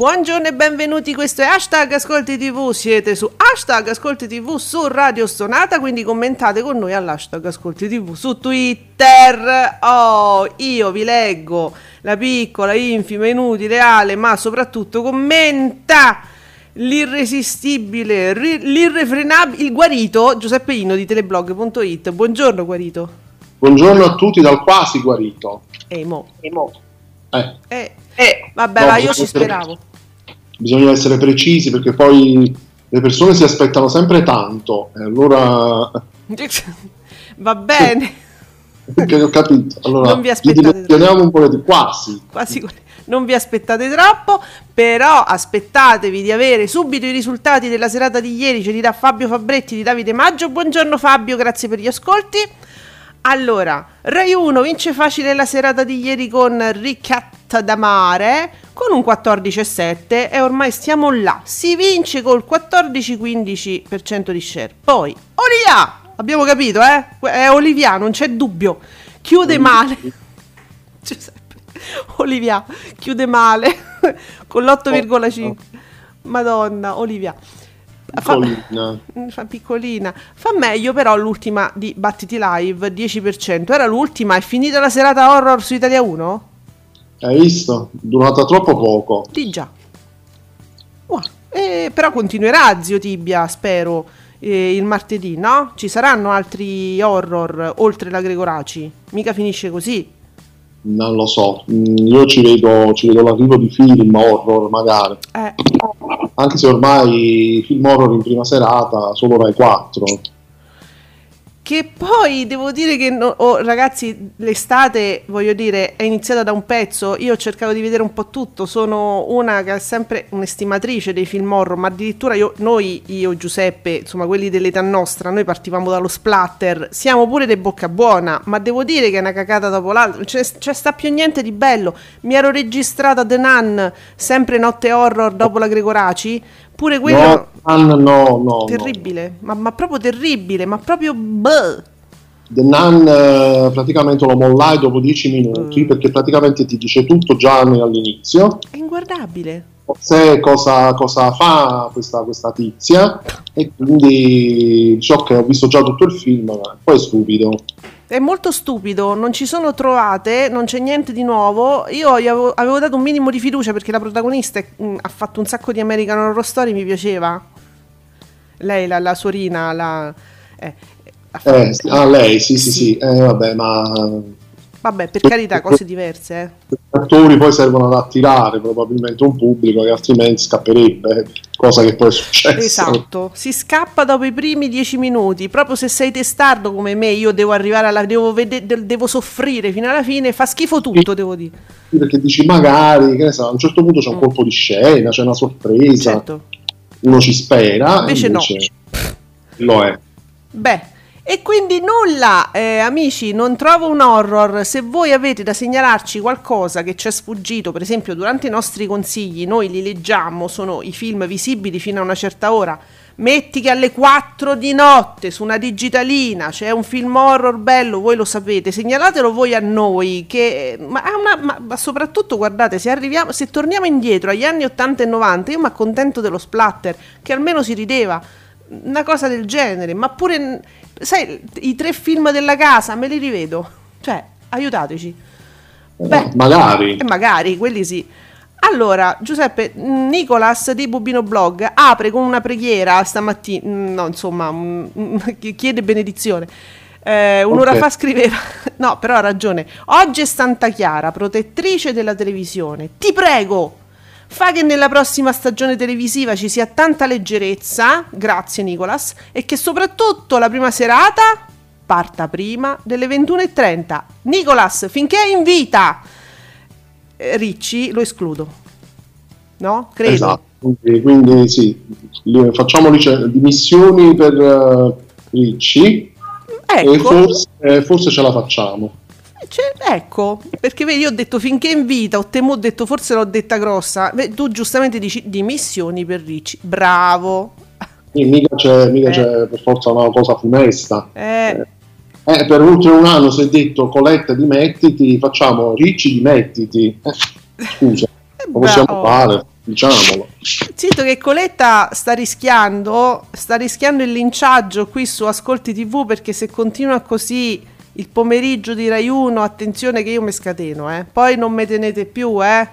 Buongiorno e benvenuti, questo è Hashtag Ascolti TV, siete su Hashtag Ascolti TV su Radio Stonata, quindi commentate con noi all'Hashtag Ascolti TV su Twitter. Oh, io vi leggo la piccola, infima, inutile, Ale, ma soprattutto commenta l'irresistibile, ri- l'irrefrenabile, il guarito Giuseppe Ino di teleblog.it. Buongiorno guarito. Buongiorno a tutti dal quasi guarito. Emo. Eh, Eh, eh, vabbè, No, ma io ci speravo. Bisogna essere precisi perché poi le persone si aspettano sempre tanto. E allora, Va bene. che ho capito. Allora, Non vi aspettate dimensioniamo un po' di quasi. quasi non vi aspettate troppo, però aspettatevi di avere subito i risultati della serata di ieri, ce li dà Fabio Fabretti di Davide Maggio. Buongiorno Fabio, grazie per gli ascolti. Allora, Rai 1 vince facile la serata di ieri con Ricatta da Mare con un 14,7 e ormai stiamo là. Si vince col 14-15% di share. Poi, Olivia, abbiamo capito, eh? È Olivia, non c'è dubbio. Chiude male. Giuseppe. Olivia chiude male con l'8,5. Madonna, Olivia. Piccolina. fa piccolina. Fa meglio però l'ultima di Battiti Live, 10%. Era l'ultima, è finita la serata horror su Italia 1? Hai visto? Durata troppo poco. Di già. Wow. Eh, però continuerà Zio Tibia, spero, eh, il martedì, no? Ci saranno altri horror oltre la Gregoraci? Mica finisce così. Non lo so. Mm, Io ci vedo, ci vedo l'arrivo di film horror, magari. Eh, Anche se ormai film horror in prima serata solo Rai 4. Che poi devo dire che no- oh, ragazzi, l'estate, voglio dire, è iniziata da un pezzo. Io ho cercato di vedere un po' tutto. Sono una che è sempre un'estimatrice dei film horror, ma addirittura io, noi, io, Giuseppe, insomma, quelli dell'età nostra, noi partivamo dallo splatter. Siamo pure dei bocca buona, ma devo dire che è una cacata dopo l'altra. C'è, c'è sta più niente di bello. Mi ero registrata The Nun, sempre notte horror dopo la Gregoraci. Pure quello. No, no, no, no. Terribile, ma, ma proprio terribile, ma proprio bleh. The Nun eh, praticamente lo mollai dopo 10 Mm. minuti perché praticamente ti dice tutto già all'inizio. È inguardabile. Sé cosa, cosa fa questa, questa tizia e quindi ciò che ho visto già tutto il film, ma poi è stupido. È molto stupido, non ci sono trovate, non c'è niente di nuovo. Io avevo, avevo dato un minimo di fiducia perché la protagonista mh, ha fatto un sacco di American Horror Story, mi piaceva. Lei, la, la sorina, la... eh, fatto- Eh, sì, ah, lei, sì, sì, sì, eh, vabbè, ma Vabbè, per carità, cose diverse. eh. gli attori poi servono ad attirare probabilmente un pubblico che altrimenti scapperebbe, cosa che poi è successa. Esatto, si scappa dopo i primi dieci minuti. Proprio se sei testardo come me, io devo arrivare alla. devo, vede- de- devo soffrire fino alla fine. Fa schifo tutto, devo dire. Perché dici magari, che ne so, a un certo punto c'è un colpo di scena, c'è una sorpresa, Mm. Certo. uno ci spera, e Invece no. lo è. Beh, e quindi nulla, eh, amici, non trovo un horror. Se voi avete da segnalarci qualcosa che ci è sfuggito, per esempio durante i nostri consigli, noi li leggiamo, sono i film visibili fino a una certa ora. Metti che alle 4 di notte su una digitalina c'è un film horror bello, voi lo sapete, segnalatelo voi a noi, che, ma, ma- ma soprattutto guardate, se, arriviamo, se torniamo indietro agli anni 80 e 90, io mi accontento dello splatter, che almeno si rideva una cosa del genere, ma pure, sai, i tre film della casa me li rivedo. Cioè, aiutateci. Beh, magari. E magari, quelli sì. Allora, Giuseppe, Nicolas di Bubino Blog apre con una preghiera stamattina, no, insomma, mm, mm, chiede benedizione. Eh, un'ora Ok. fa scriveva, no, però ha ragione. Oggi è Santa Chiara, protettrice della televisione. Ti prego, fa che nella prossima stagione televisiva ci sia tanta leggerezza, grazie Nicolas, e che soprattutto la prima serata parta prima delle 21.30. Nicolas, finché è in vita, eh, Ricci lo escludo. No? Credo. Esatto. Quindi, quindi sì, facciamo dimissioni per eh, Ricci e Ecco. forse, eh, forse ce la facciamo. Cioè, ecco, perché vedi, io ho detto finché in vita, o Temo ho detto forse l'ho detta grossa, Beh, tu giustamente dici dimissioni per Ricci, bravo. Quindi mica c'è, mica Eh. c'è per forza una cosa funesta. Eh, Eh, per oltre un anno si è detto Coletta dimettiti, facciamo Ricci dimettiti. Eh, scusa, lo possiamo fare, diciamolo. Zitto che Coletta sta rischiando, sta rischiando il linciaggio qui su Ascolti TV perché se continua così il pomeriggio di Rai 1, attenzione che io mi scateno, eh. Poi non me tenete più, eh.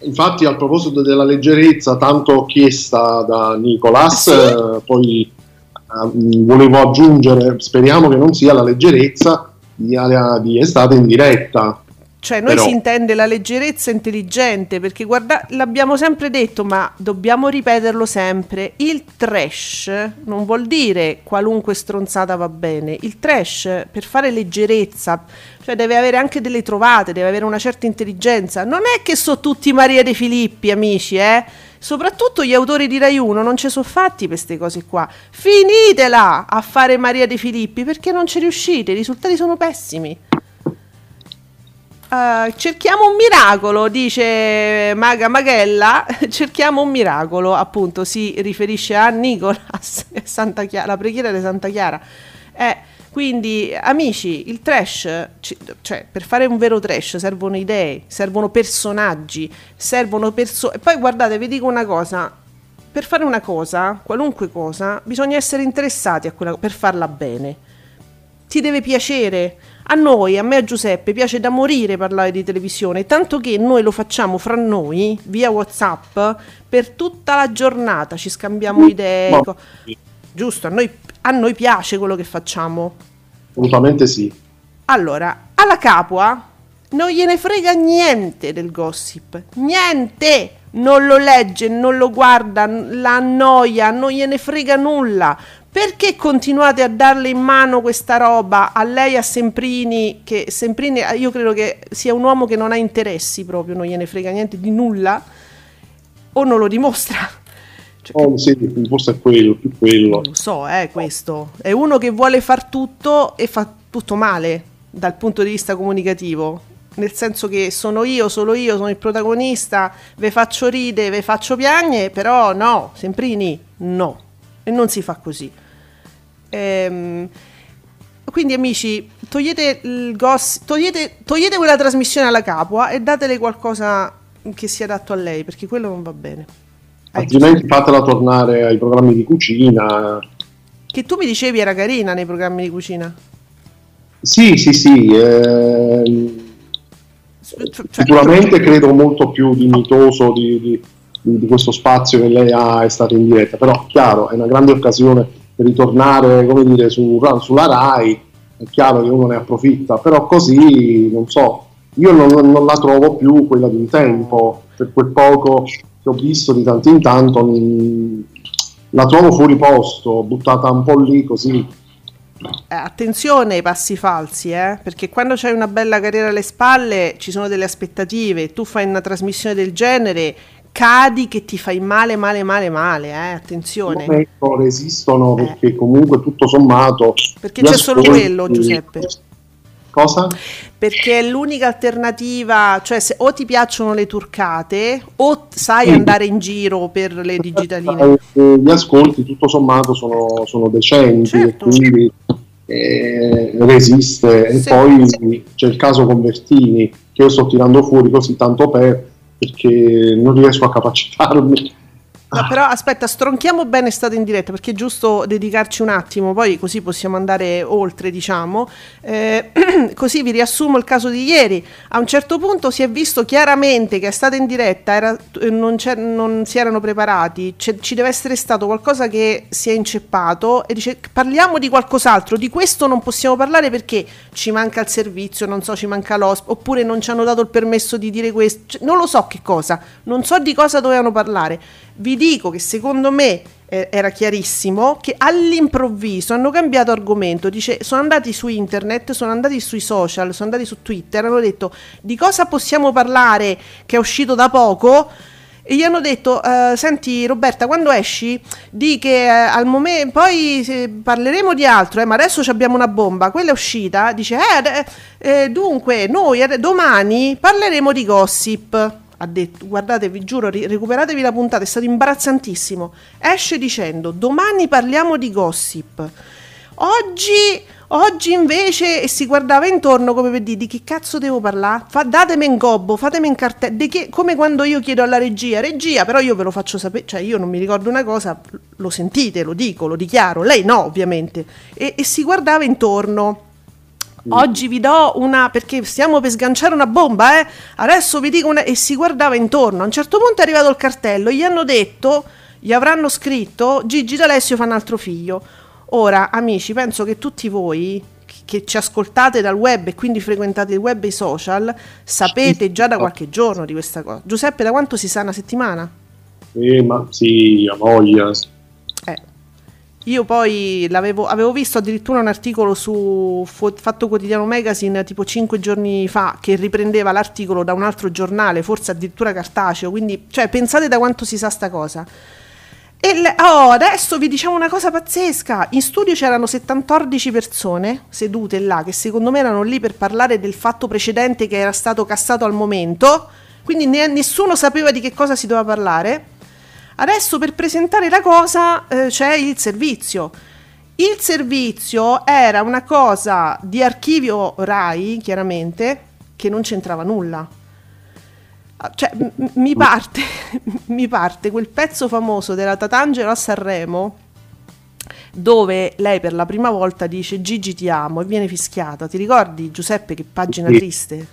Infatti, a proposito della leggerezza, tanto chiesta da Nicolas, Sì. eh, poi eh, volevo aggiungere, speriamo che non sia la leggerezza di, di estate in diretta. Cioè, noi Però- si intende la leggerezza intelligente, perché guarda, l'abbiamo sempre detto, ma dobbiamo ripeterlo sempre. Il trash non vuol dire qualunque stronzata va bene. Il trash, per fare leggerezza, cioè deve avere anche delle trovate, deve avere una certa intelligenza. Non è che sono tutti Maria De Filippi, amici, eh? Soprattutto gli autori di Rai 1 non ci sono fatti per queste cose qua. Finitela a fare Maria De Filippi perché non ci riuscite, i risultati sono pessimi. Uh, cerchiamo un miracolo, dice Maga Maghella. cerchiamo un miracolo, appunto, si riferisce a Nicolas, Santa Chiara, la preghiera di Santa Chiara. Eh, quindi, amici, il trash, ci- cioè, per fare un vero trash servono idee, servono personaggi, servono persone. E poi guardate, vi dico una cosa. Per fare una cosa, qualunque cosa, bisogna essere interessati a quella per farla bene ti deve piacere. A noi, a me e a Giuseppe, piace da morire parlare di televisione, tanto che noi lo facciamo fra noi, via WhatsApp, per tutta la giornata, ci scambiamo idee. Ma- co- Giusto, a noi, a noi piace quello che facciamo. Assolutamente sì. Allora, alla Capua non gliene frega niente del gossip, niente! Non lo legge, non lo guarda, la annoia, non gliene frega nulla. Perché continuate a darle in mano questa roba a lei, a Semprini, che Semprini eh, io credo che sia un uomo che non ha interessi proprio, non gliene frega niente di nulla, o non lo dimostra. Cioè, Oh, sì, forse è quello, più quello. lo so, eh, questo. È uno che vuole far tutto e fa tutto male dal punto di vista comunicativo. Nel senso che sono io, solo io, sono il protagonista, ve faccio ride, ve faccio piagne, però no, Semprini, no. E non si fa così. Ehm, quindi amici, togliete il gossip, togliete, togliete quella trasmissione alla capua e datele qualcosa che sia adatto a lei, perché quello non va bene. Eh, Altrimenti fatela tornare ai programmi di cucina. Che tu mi dicevi era carina nei programmi di cucina. Sì, sì, sì. ehm, Cioè, sicuramente credo molto più dignitoso di, di- di questo spazio che lei ha è stato in diretta, però chiaro, è una grande occasione per ritornare, come dire, su- sulla RAI, è chiaro che uno ne approfitta, però così, non so, io non, non la trovo più quella di un tempo, per quel poco che ho visto di tanto in tanto, mm, la trovo fuori posto, buttata un po' lì così. Eh, attenzione ai passi falsi, eh? perché quando c'hai una bella carriera alle spalle ci sono delle aspettative, tu fai una trasmissione del genere, cadi che ti fai male, male, male, male, eh? attenzione. Ecco, resistono Eh. perché comunque tutto sommato Perché c'è solo quello, Giuseppe. Cosa? Perché è l'unica alternativa, cioè se o ti piacciono le turcate o sai Sì. andare in giro per le digitaline. Eh, gli ascolti tutto sommato sono, sono decenti Certo. e quindi eh, resiste e Sì, poi c'è il caso Convertini che io sto tirando fuori così tanto per perché non riesco a capacitarmi No, però aspetta, stronchiamo bene State in diretta perché è giusto dedicarci un attimo, poi così possiamo andare oltre, diciamo. Eh, così vi riassumo il caso di ieri. A un certo punto si è visto chiaramente che è stata in diretta, era, non, non, si erano preparati, ci deve essere stato qualcosa che si è inceppato e dice parliamo di qualcos'altro, di questo non possiamo parlare perché ci manca il servizio, non so, ci manca l'ospite, oppure non ci hanno dato il permesso di dire questo, cioè, non lo so che cosa, non so di cosa dovevano parlare vi dico che secondo me eh, era chiarissimo che all'improvviso hanno cambiato argomento, dice sono andati su internet, sono andati sui social, sono andati su Twitter, hanno detto di cosa possiamo parlare che è uscito da poco e gli hanno detto uh, senti Roberta quando esci di che uh, al momento poi parleremo di altro eh, ma adesso abbiamo una bomba quella è uscita dice eh, eh dunque noi domani parleremo di gossip ha detto, guardate vi giuro, recuperatevi la puntata, è stato imbarazzantissimo. Esce dicendo, domani parliamo di gossip. Oggi, oggi invece, e si guardava intorno come per dire, di che cazzo devo parlare? Fa, datemi in gobbo, fatemi in cartella, come quando io chiedo alla regia, regia, però io ve lo faccio sapere, cioè io non mi ricordo una cosa, lo sentite, lo dico, lo dichiaro, lei no ovviamente, e, e si guardava intorno Oggi vi do una perché stiamo per sganciare una bomba, eh? Adesso vi dico una e si guardava intorno. A un certo punto è arrivato il cartello, gli hanno detto, gli avranno scritto Gigi D'Alessio fa un altro figlio. Ora, amici, penso che tutti voi che ci ascoltate dal web e quindi frequentate il web e i social, sapete già da qualche giorno di questa cosa. Giuseppe, da quanto si sa una settimana? Eh, ma sì, a voglia. Io poi avevo visto addirittura un articolo su Fatto Quotidiano Magazine tipo 5 giorni fa che riprendeva l'articolo da un altro giornale, forse addirittura cartaceo, quindi cioè, pensate da quanto si sa sta cosa. Le, oh, adesso vi diciamo una cosa pazzesca. In studio c'erano 74 persone sedute là, che secondo me erano lì per parlare del fatto precedente che era stato cassato al momento. Quindi ne, nessuno sapeva di che cosa si doveva parlare. Adesso per presentare la cosa eh, c'è il servizio. Il servizio era una cosa di archivio RAI, chiaramente, che non c'entrava nulla. Ah, cioè, m- mi, parte, mi parte quel pezzo famoso della Tatangelo a Sanremo dove lei per la prima volta dice Gigi ti amo e viene fischiata. Ti ricordi Giuseppe che pagina sì. triste?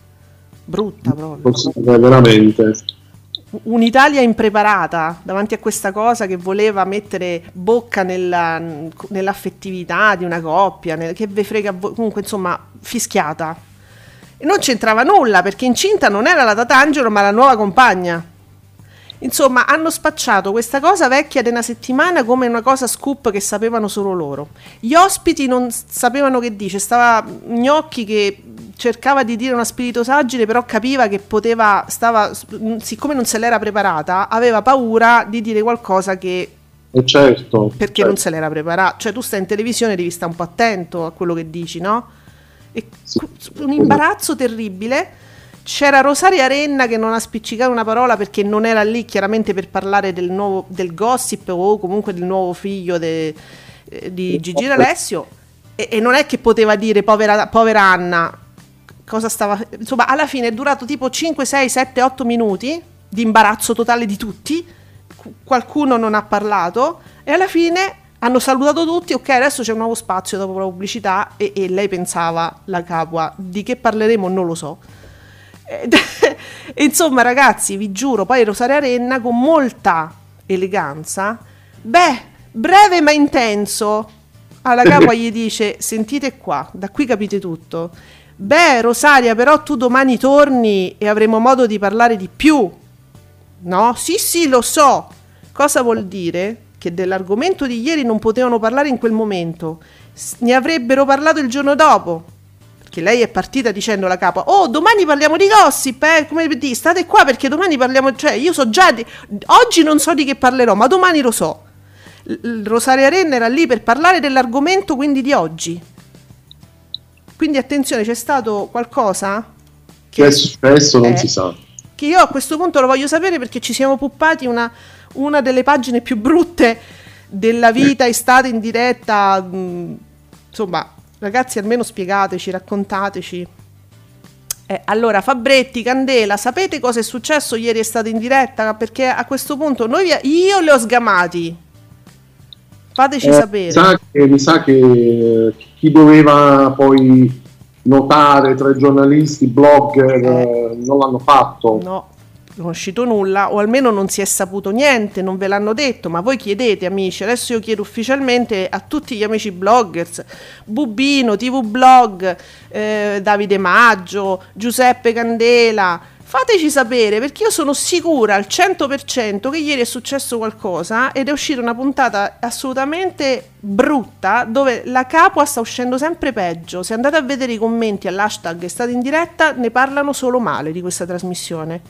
Brutta proprio. Veramente un'Italia impreparata davanti a questa cosa che voleva mettere bocca nella, nell'affettività di una coppia, nel, che ve frega, comunque insomma, fischiata. E non c'entrava nulla perché incinta non era la Tatangelo ma la nuova compagna. Insomma, hanno spacciato questa cosa vecchia di una settimana come una cosa scoop che sapevano solo loro. Gli ospiti non sapevano che dice, stava Gnocchi che cercava di dire una spiritosaggine, però capiva che poteva, stava, siccome non se l'era preparata, aveva paura di dire qualcosa che... Eh certo. Perché certo. non se l'era preparata. Cioè tu stai in televisione, devi stare un po' attento a quello che dici, no? E sì. un imbarazzo terribile. C'era Rosaria Renna che non ha spiccicato una parola perché non era lì chiaramente per parlare del, nuovo, del gossip o comunque del nuovo figlio de, eh, di Gigi D'Alessio. E, e, non è che poteva dire povera, povera Anna, cosa stava... Insomma, alla fine è durato tipo 5, 6, 7, 8 minuti di imbarazzo totale di tutti. Qualcuno non ha parlato e alla fine hanno salutato tutti. Ok, adesso c'è un nuovo spazio dopo la pubblicità. E, e lei pensava, la capua, di che parleremo non lo so. Insomma, ragazzi, vi giuro, poi Rosaria Renna con molta eleganza, beh, breve ma intenso. Alla capua gli dice: Sentite qua, da qui capite tutto Beh, Rosaria, però tu domani torni e avremo modo di parlare di più. No? Sì, sì, lo so. Cosa vuol dire? Che dell'argomento di ieri non potevano parlare in quel momento. Ne avrebbero parlato il giorno dopo. Perché lei è partita dicendo alla capa: Oh, domani parliamo di gossip, eh? Come di state qua perché domani parliamo. Cioè, io so già. Di, oggi non so di che parlerò, ma domani lo so. Rosaria Renna era lì per parlare dell'argomento, quindi di oggi quindi attenzione, c'è stato qualcosa che è successo, non si sa. Che io a questo punto lo voglio sapere perché ci siamo puppati una, una delle pagine più brutte della vita estate in diretta. Mh, insomma, ragazzi, almeno spiegateci, raccontateci. Eh, allora, Fabretti, Candela, sapete cosa è successo ieri è stato in diretta? Perché a questo punto noi io li ho sgamati. Fateci Eh, sapere. Mi sa, che, mi sa che chi doveva poi notare tra i giornalisti, blogger, eh, non l'hanno fatto. No, non è uscito nulla, o almeno non si è saputo niente, non ve l'hanno detto, ma voi chiedete amici, adesso io chiedo ufficialmente a tutti gli amici bloggers, Bubino, TV Blog, eh, Davide Maggio, Giuseppe Candela, fateci sapere perché io sono sicura al 100% che ieri è successo qualcosa ed è uscita una puntata assolutamente brutta dove la capua sta uscendo sempre peggio. Se andate a vedere i commenti all'hashtag è stata in diretta, ne parlano solo male di questa trasmissione.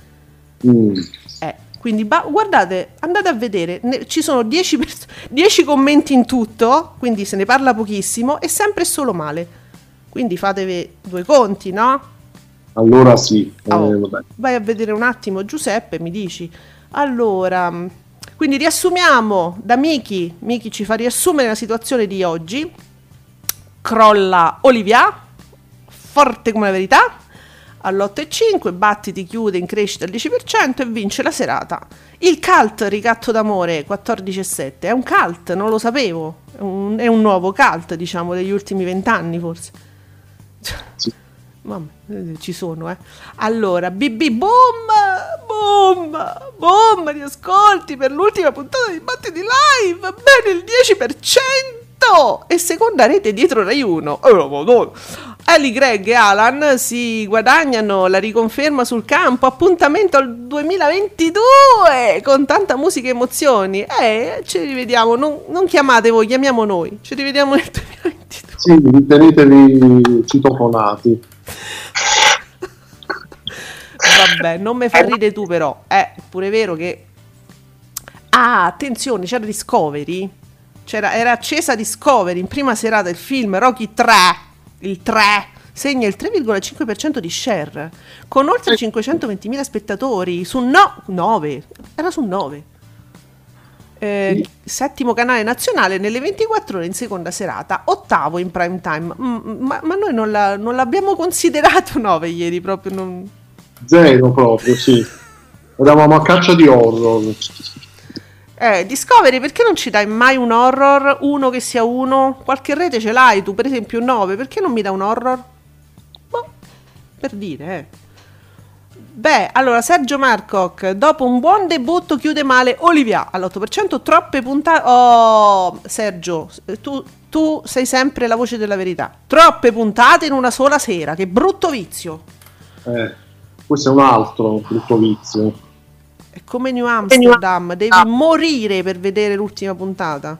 Mm. Eh, quindi ba- guardate, andate a vedere, ne- ci sono 10, pers- 10 commenti in tutto, quindi se ne parla pochissimo e sempre solo male. Quindi fatevi due conti, no? Allora sì, eh, Oh, vabbè. vai a vedere un attimo Giuseppe, mi dici. Allora, quindi riassumiamo da Miki, Miki ci fa riassumere la situazione di oggi. Crolla Olivia, forte come la verità, all'8,5, Battiti chiude in crescita al 10% e vince la serata. Il cult Ricatto d'amore 14,7 è un cult, non lo sapevo, è un, è un nuovo cult diciamo degli ultimi vent'anni forse. Sì. Mamma, eh, ci sono, eh. Allora, BB, boom, boom, boom, di ascolti per l'ultima puntata di Battiti Live, bene il 10%! E seconda rete dietro Rai 1. Oh, madonna. Ali Greg e Alan si guadagnano la riconferma sul campo, appuntamento al 2022 con tanta musica e emozioni. Eh, ci rivediamo, non, non chiamate voi, chiamiamo noi. Ci rivediamo nel 2022. Sì, ritenetevi citofonati. Vabbè, non mi fa ridere tu però. È pure vero che... Ah, attenzione, c'era Discovery. C'era, era accesa Discovery in prima serata il film Rocky 3. Il 3 segna il 3,5% di share con oltre 520.000 spettatori su no, 9. Era su 9. Eh, settimo canale nazionale nelle 24 ore in seconda serata, ottavo in prime time. Mm, ma, ma noi non, la- non l'abbiamo considerato 9 ieri proprio. Non... Zero proprio, sì. Eravamo a caccia di horror. Eh, Discovery, perché non ci dai mai un horror? Uno che sia uno? Qualche rete ce l'hai tu, per esempio 9, perché non mi dà un horror? Boh, per dire, eh. Beh, allora Sergio Marcoc, dopo un buon debutto chiude male Olivia all'8%, troppe puntate... Oh, Sergio, tu, tu sei sempre la voce della verità. Troppe puntate in una sola sera, che brutto vizio. Eh, questo è un altro brutto vizio. È come New Amsterdam, devi morire per vedere l'ultima puntata.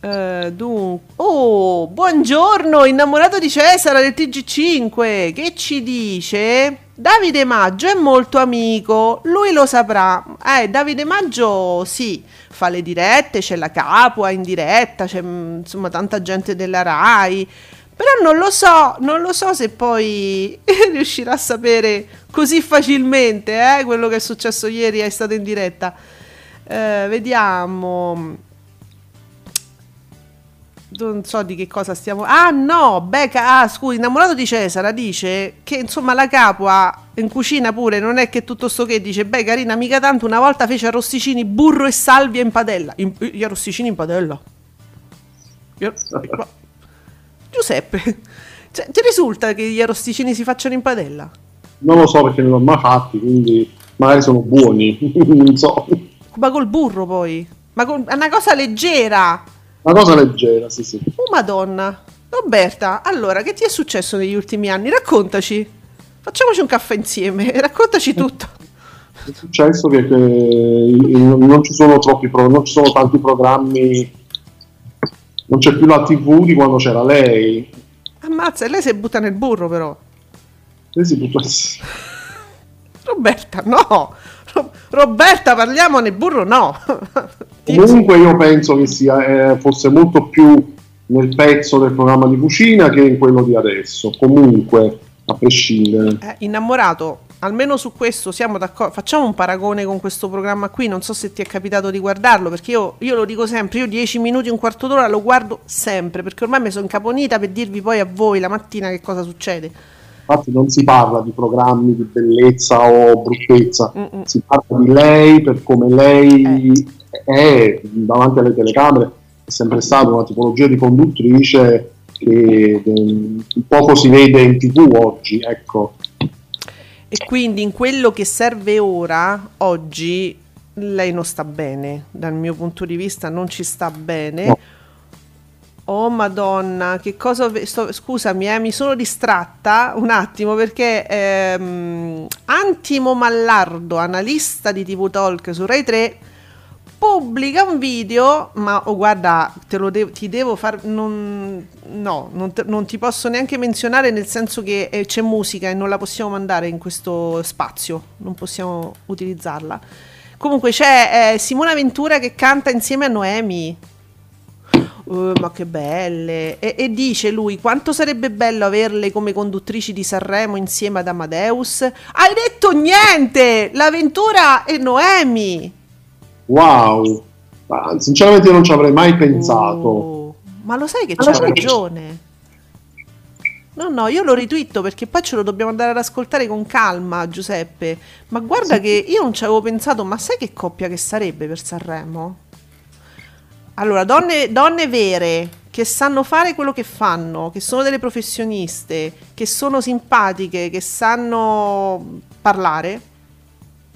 Eh, dunque, oh, buongiorno, innamorato di Cesare del TG5. Che ci dice? Davide Maggio è molto amico, lui lo saprà. Eh, Davide Maggio sì, fa le dirette, c'è la capua in diretta, c'è mm, insomma tanta gente della Rai. Però non lo so, non lo so se poi riuscirà a sapere così facilmente eh, quello che è successo ieri è stato in diretta. Eh, vediamo. Non so di che cosa stiamo. Ah, no, Becca. Ah, scusi, innamorato di Cesara dice che insomma la capua in cucina pure non è che tutto sto che dice. Beh, carina, mica tanto. Una volta fece arrosticini, burro e salvia in padella. In- gli arrosticini in padella. Giuseppe, cioè, ti risulta che gli arrosticini si facciano in padella? Non lo so perché non l'ho mai fatti, quindi magari sono buoni. non so. Ma col burro poi? Ma con- è una cosa leggera. Una cosa leggera, sì, sì. Oh madonna. Roberta, allora, che ti è successo negli ultimi anni? Raccontaci. Facciamoci un caffè insieme, raccontaci tutto. È successo che, che non ci sono troppi pro- non ci sono tanti programmi. Non c'è più la TV di quando c'era lei. Ammazza, e lei si butta nel burro però. Lei si butta- Roberta, no. Ro- Roberta, parliamo nel burro, no. Comunque io penso che sia, eh, fosse molto più nel pezzo del programma di cucina che in quello di adesso. Comunque, a prescindere. Eh, innamorato, almeno su questo siamo d'accordo. Facciamo un paragone con questo programma qui. Non so se ti è capitato di guardarlo, perché io, io lo dico sempre: io 10 minuti, un quarto d'ora lo guardo sempre, perché ormai mi sono incaponita per dirvi poi a voi la mattina che cosa succede. Infatti non si parla di programmi di bellezza o bruttezza, Mm-mm. si parla di lei per come lei è davanti alle telecamere, è sempre stata una tipologia di conduttrice che eh, poco si vede in tv oggi, ecco. E quindi in quello che serve ora, oggi, lei non sta bene. Dal mio punto di vista non ci sta bene. No. Oh madonna, che cosa... ve- sto- scusami, eh, mi sono distratta un attimo perché ehm, Antimo Mallardo, analista di TV Talk su Rai 3, pubblica un video, ma oh, guarda, te lo devo, ti devo far... Non, no, non, te- non ti posso neanche menzionare nel senso che eh, c'è musica e non la possiamo mandare in questo spazio, non possiamo utilizzarla. Comunque c'è eh, Simona Ventura che canta insieme a Noemi. Uh, ma che belle! E, e dice lui: Quanto sarebbe bello averle come conduttrici di Sanremo insieme ad Amadeus? Hai detto niente! L'avventura e Noemi! Wow, Ma sinceramente io non ci avrei mai pensato. Oh, ma lo sai che che- ragione? No, no, io lo ritwitto perché poi ce lo dobbiamo andare ad ascoltare con calma, Giuseppe. Ma guarda Sì. che io non ci avevo pensato, ma sai che coppia che sarebbe per Sanremo? Allora, donne, donne vere che sanno fare quello che fanno, che sono delle professioniste, che sono simpatiche, che sanno parlare,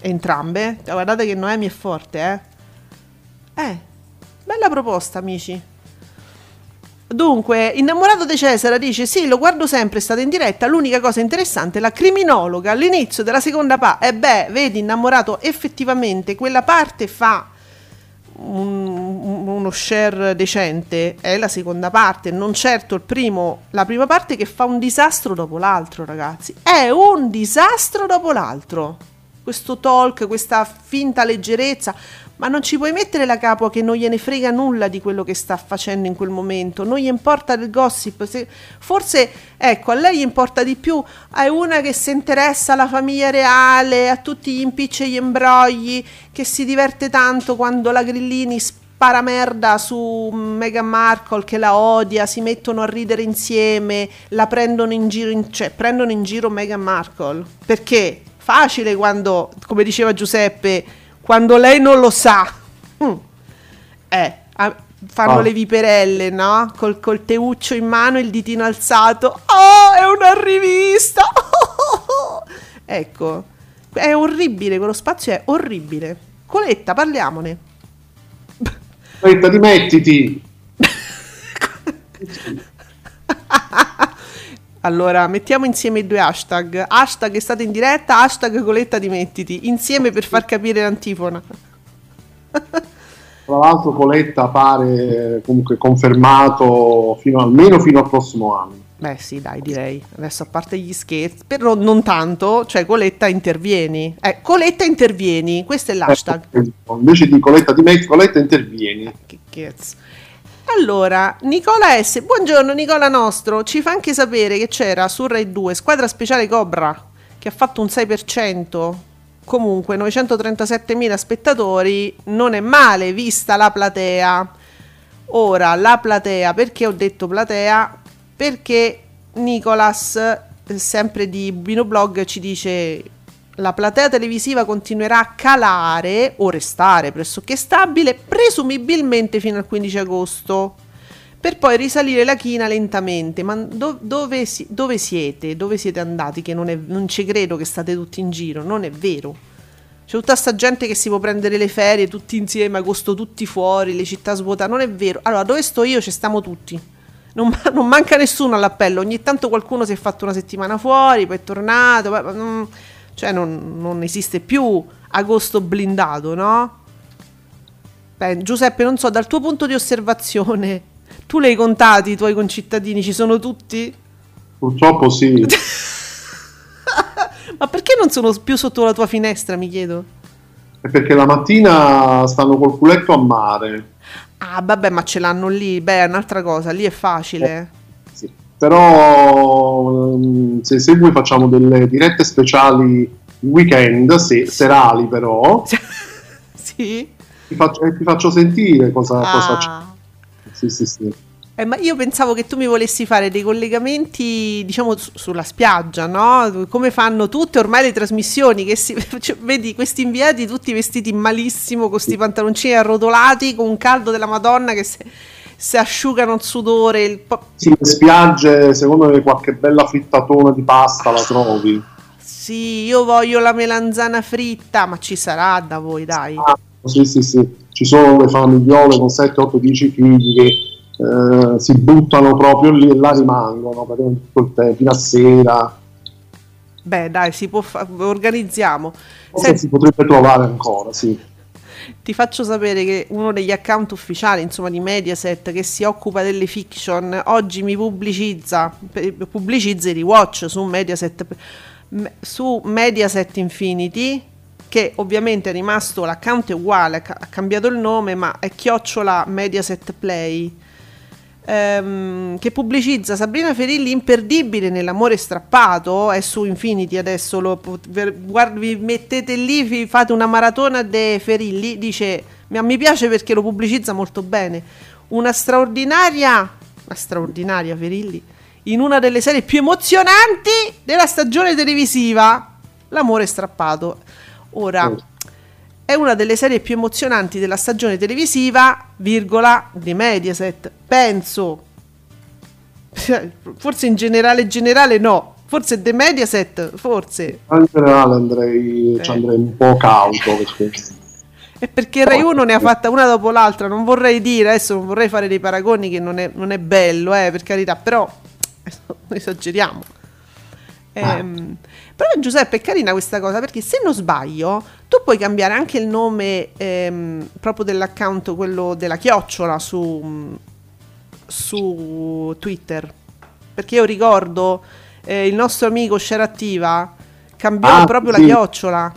entrambe. Guardate che Noemi è forte, eh. Eh, bella proposta, amici. Dunque, innamorato di Cesare dice: Sì, lo guardo sempre, è stata in diretta. L'unica cosa interessante è la criminologa all'inizio della seconda parte. E beh, vedi, innamorato, effettivamente quella parte fa un- un- uno share decente. È la seconda parte, non certo il primo. La prima parte che fa un disastro dopo l'altro, ragazzi. È un disastro dopo l'altro. Questo talk, questa finta leggerezza. Ma non ci puoi mettere la capo che non gliene frega nulla di quello che sta facendo in quel momento, non gli importa del gossip. se- forse, ecco, a lei gli importa di più. È una che si interessa alla famiglia reale, a tutti gli impicci e gli imbrogli, che si diverte tanto quando la Grillini spara merda su Meghan Markle che la odia, si mettono a ridere insieme, la prendono in giro, in- cioè prendono in giro Meghan Markle. Perché? Facile quando, come diceva Giuseppe, quando lei non lo sa. Mm. Eh, fanno Ah. le viperelle, no? Col, col teuccio in mano e il ditino alzato. Oh, è una rivista! ecco, è orribile, quello spazio è orribile. Coletta, parliamone. Aspetta, dimettiti. Allora, mettiamo insieme i due hashtag. Hashtag è stata in diretta, hashtag Coletta dimettiti. Insieme per far capire l'antifona. Tra l'altro Coletta pare comunque confermato fino almeno fino al prossimo anno. Beh sì, dai, direi. Adesso a parte gli scherzi, però non tanto, cioè Coletta intervieni. Eh, Coletta intervieni, questo è l'hashtag. Invece di Coletta dimettiti, Coletta intervieni. Che cazzo. Allora, Nicola S. Buongiorno Nicola nostro, ci fa anche sapere che c'era su Rai 2 Squadra Speciale Cobra che ha fatto un 6%. Comunque 937.000 spettatori, non è male vista la platea. Ora, la platea, perché ho detto platea? Perché Nicolas, eh, sempre di Bubino Blog, ci dice la platea televisiva continuerà a calare o restare pressoché stabile, presumibilmente fino al 15 agosto, per poi risalire la china lentamente. Ma do- dove, si- dove siete? Dove siete andati? Che non, è- non ci credo che state tutti in giro, non è vero. C'è tutta sta gente che si può prendere le ferie tutti insieme, agosto tutti fuori, le città svuotate, non è vero. Allora, dove sto io ci stiamo tutti. Non, non manca nessuno all'appello, ogni tanto qualcuno si è fatto una settimana fuori, poi è tornato, poi- non- cioè non, non esiste più agosto blindato, no? Beh, Giuseppe, non so, dal tuo punto di osservazione, tu li hai contati i tuoi concittadini, ci sono tutti? Purtroppo sì. Ma perché non sono più sotto la tua finestra, mi chiedo? È perché la mattina stanno col culetto a mare. Ah, vabbè, ma ce l'hanno lì, beh, è un'altra cosa, lì è facile. Sì. Però ehm, se segui facciamo delle dirette speciali weekend, se- serali però, sì? ti faccio, ti faccio sentire cosa, cosa c'è. Ah. Sì, sì, sì. Eh, ma io pensavo che tu mi volessi fare dei collegamenti, diciamo, su- sulla spiaggia, no? Come fanno tutte ormai le trasmissioni, che si, cioè, vedi questi inviati tutti vestiti malissimo, con questi pantaloncini arrotolati, con un caldo della Madonna che si, si asciugano il sudore. Il po- Sì, le spiagge, secondo me qualche bella frittatona di pasta la trovi. sì, io voglio la melanzana fritta, ma ci sarà da voi, dai. Ah, sì, sì, sì. Ci sono le famigliole con 7, 8, 10 figli che eh, si buttano proprio lì e là rimangono praticamente tutto il tempo, fino a sera. Beh, dai, si può fa- organizziamo. Senti, si potrebbe trovare ancora, sì. Ti faccio sapere che uno degli account ufficiali, insomma, di Mediaset che si occupa delle fiction, oggi mi pubblicizza, pubblicizza i rewatch su Mediaset, su Mediaset Infinity, che ovviamente è rimasto, l'account è uguale, ha cambiato il nome, ma è chiocciola Mediaset Play. Ehm, che pubblicizza Sabrina Ferilli imperdibile nell'amore strappato è su Infinity adesso lo, guard- vi mettete lì vi fate una maratona de Ferilli dice mi piace perché lo pubblicizza molto bene una straordinaria una straordinaria Ferilli in una delle serie più emozionanti della stagione televisiva l'amore strappato ora Oh. È una delle serie più emozionanti della stagione televisiva, virgola, di Mediaset. Penso. Forse in generale generale no. Forse The Mediaset, forse. In generale andrei, ci Eh. andrei un po' cauto perché È perché Rai 1 ne ha fatta una dopo l'altra. Non vorrei dire, adesso non vorrei fare dei paragoni che non è, non è bello, eh, per carità, però esageriamo. Ehm, però Giuseppe è carina questa cosa perché se non sbaglio tu puoi cambiare anche il nome ehm, proprio dell'account, quello della chiocciola su, su Twitter. Perché io ricordo eh, il nostro amico Scerattiva cambiò Ah, proprio sì. la chiocciola.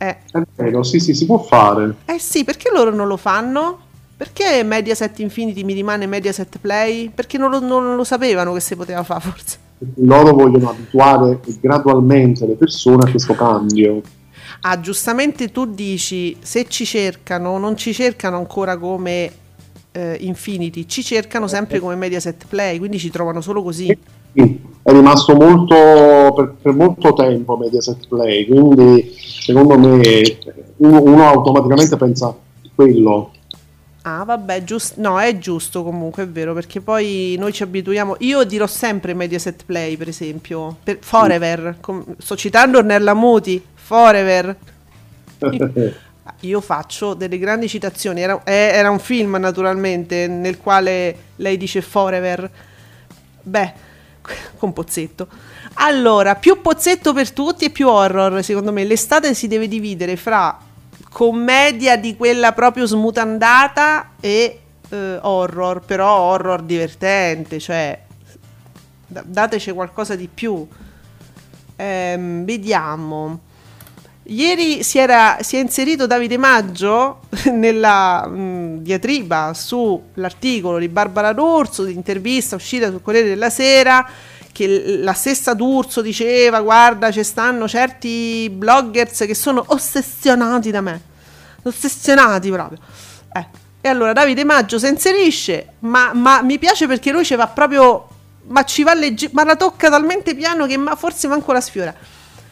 Eh, è vero, sì, sì, si può fare. eh sì, perché loro non lo fanno? Perché Mediaset Infinity mi rimane Mediaset Play? Perché non lo, non lo sapevano che si poteva fare forse. Loro vogliono abituare gradualmente le persone a questo cambio. Ah, giustamente tu dici, se ci cercano, non ci cercano ancora come eh, Infinity, ci cercano sempre come Mediaset Play, quindi ci trovano solo così. Sì, è rimasto molto per, per molto tempo Mediaset Play, quindi secondo me uno, uno automaticamente pensa quello. Ah, vabbè, giust- no, è giusto comunque, è vero, perché poi noi ci abituiamo. Io dirò sempre Mediaset Play, per esempio, per Forever. com- sto citando Ornella Muti, Forever. Io faccio delle grandi citazioni. Era, eh, era un film, naturalmente, nel quale lei dice Forever. Beh, con Pozzetto. Allora, più Pozzetto per tutti e più horror. Secondo me, l'estate si deve dividere fra commedia di quella proprio smutandata e eh, horror, però horror divertente, cioè da- dateci qualcosa di più. Ehm, vediamo. Ieri si, era, si è inserito Davide Maggio nella mh, diatriba sull'articolo di Barbara D'Urso, di intervista uscita sul Corriere della Sera, che la stessa D'Urso diceva, guarda, ci stanno certi bloggers che sono ossessionati da me, ossessionati proprio. Eh, E allora Davide Maggio si inserisce, ma, ma mi piace perché lui ci va proprio, ma ci va legge- ma la tocca talmente piano che ma forse manco la sfiora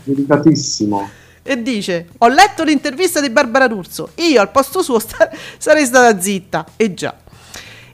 Delicatissimo. e dice: Ho letto l'intervista di Barbara D'Urso. Io al posto suo sta- sarei stata zitta. E già.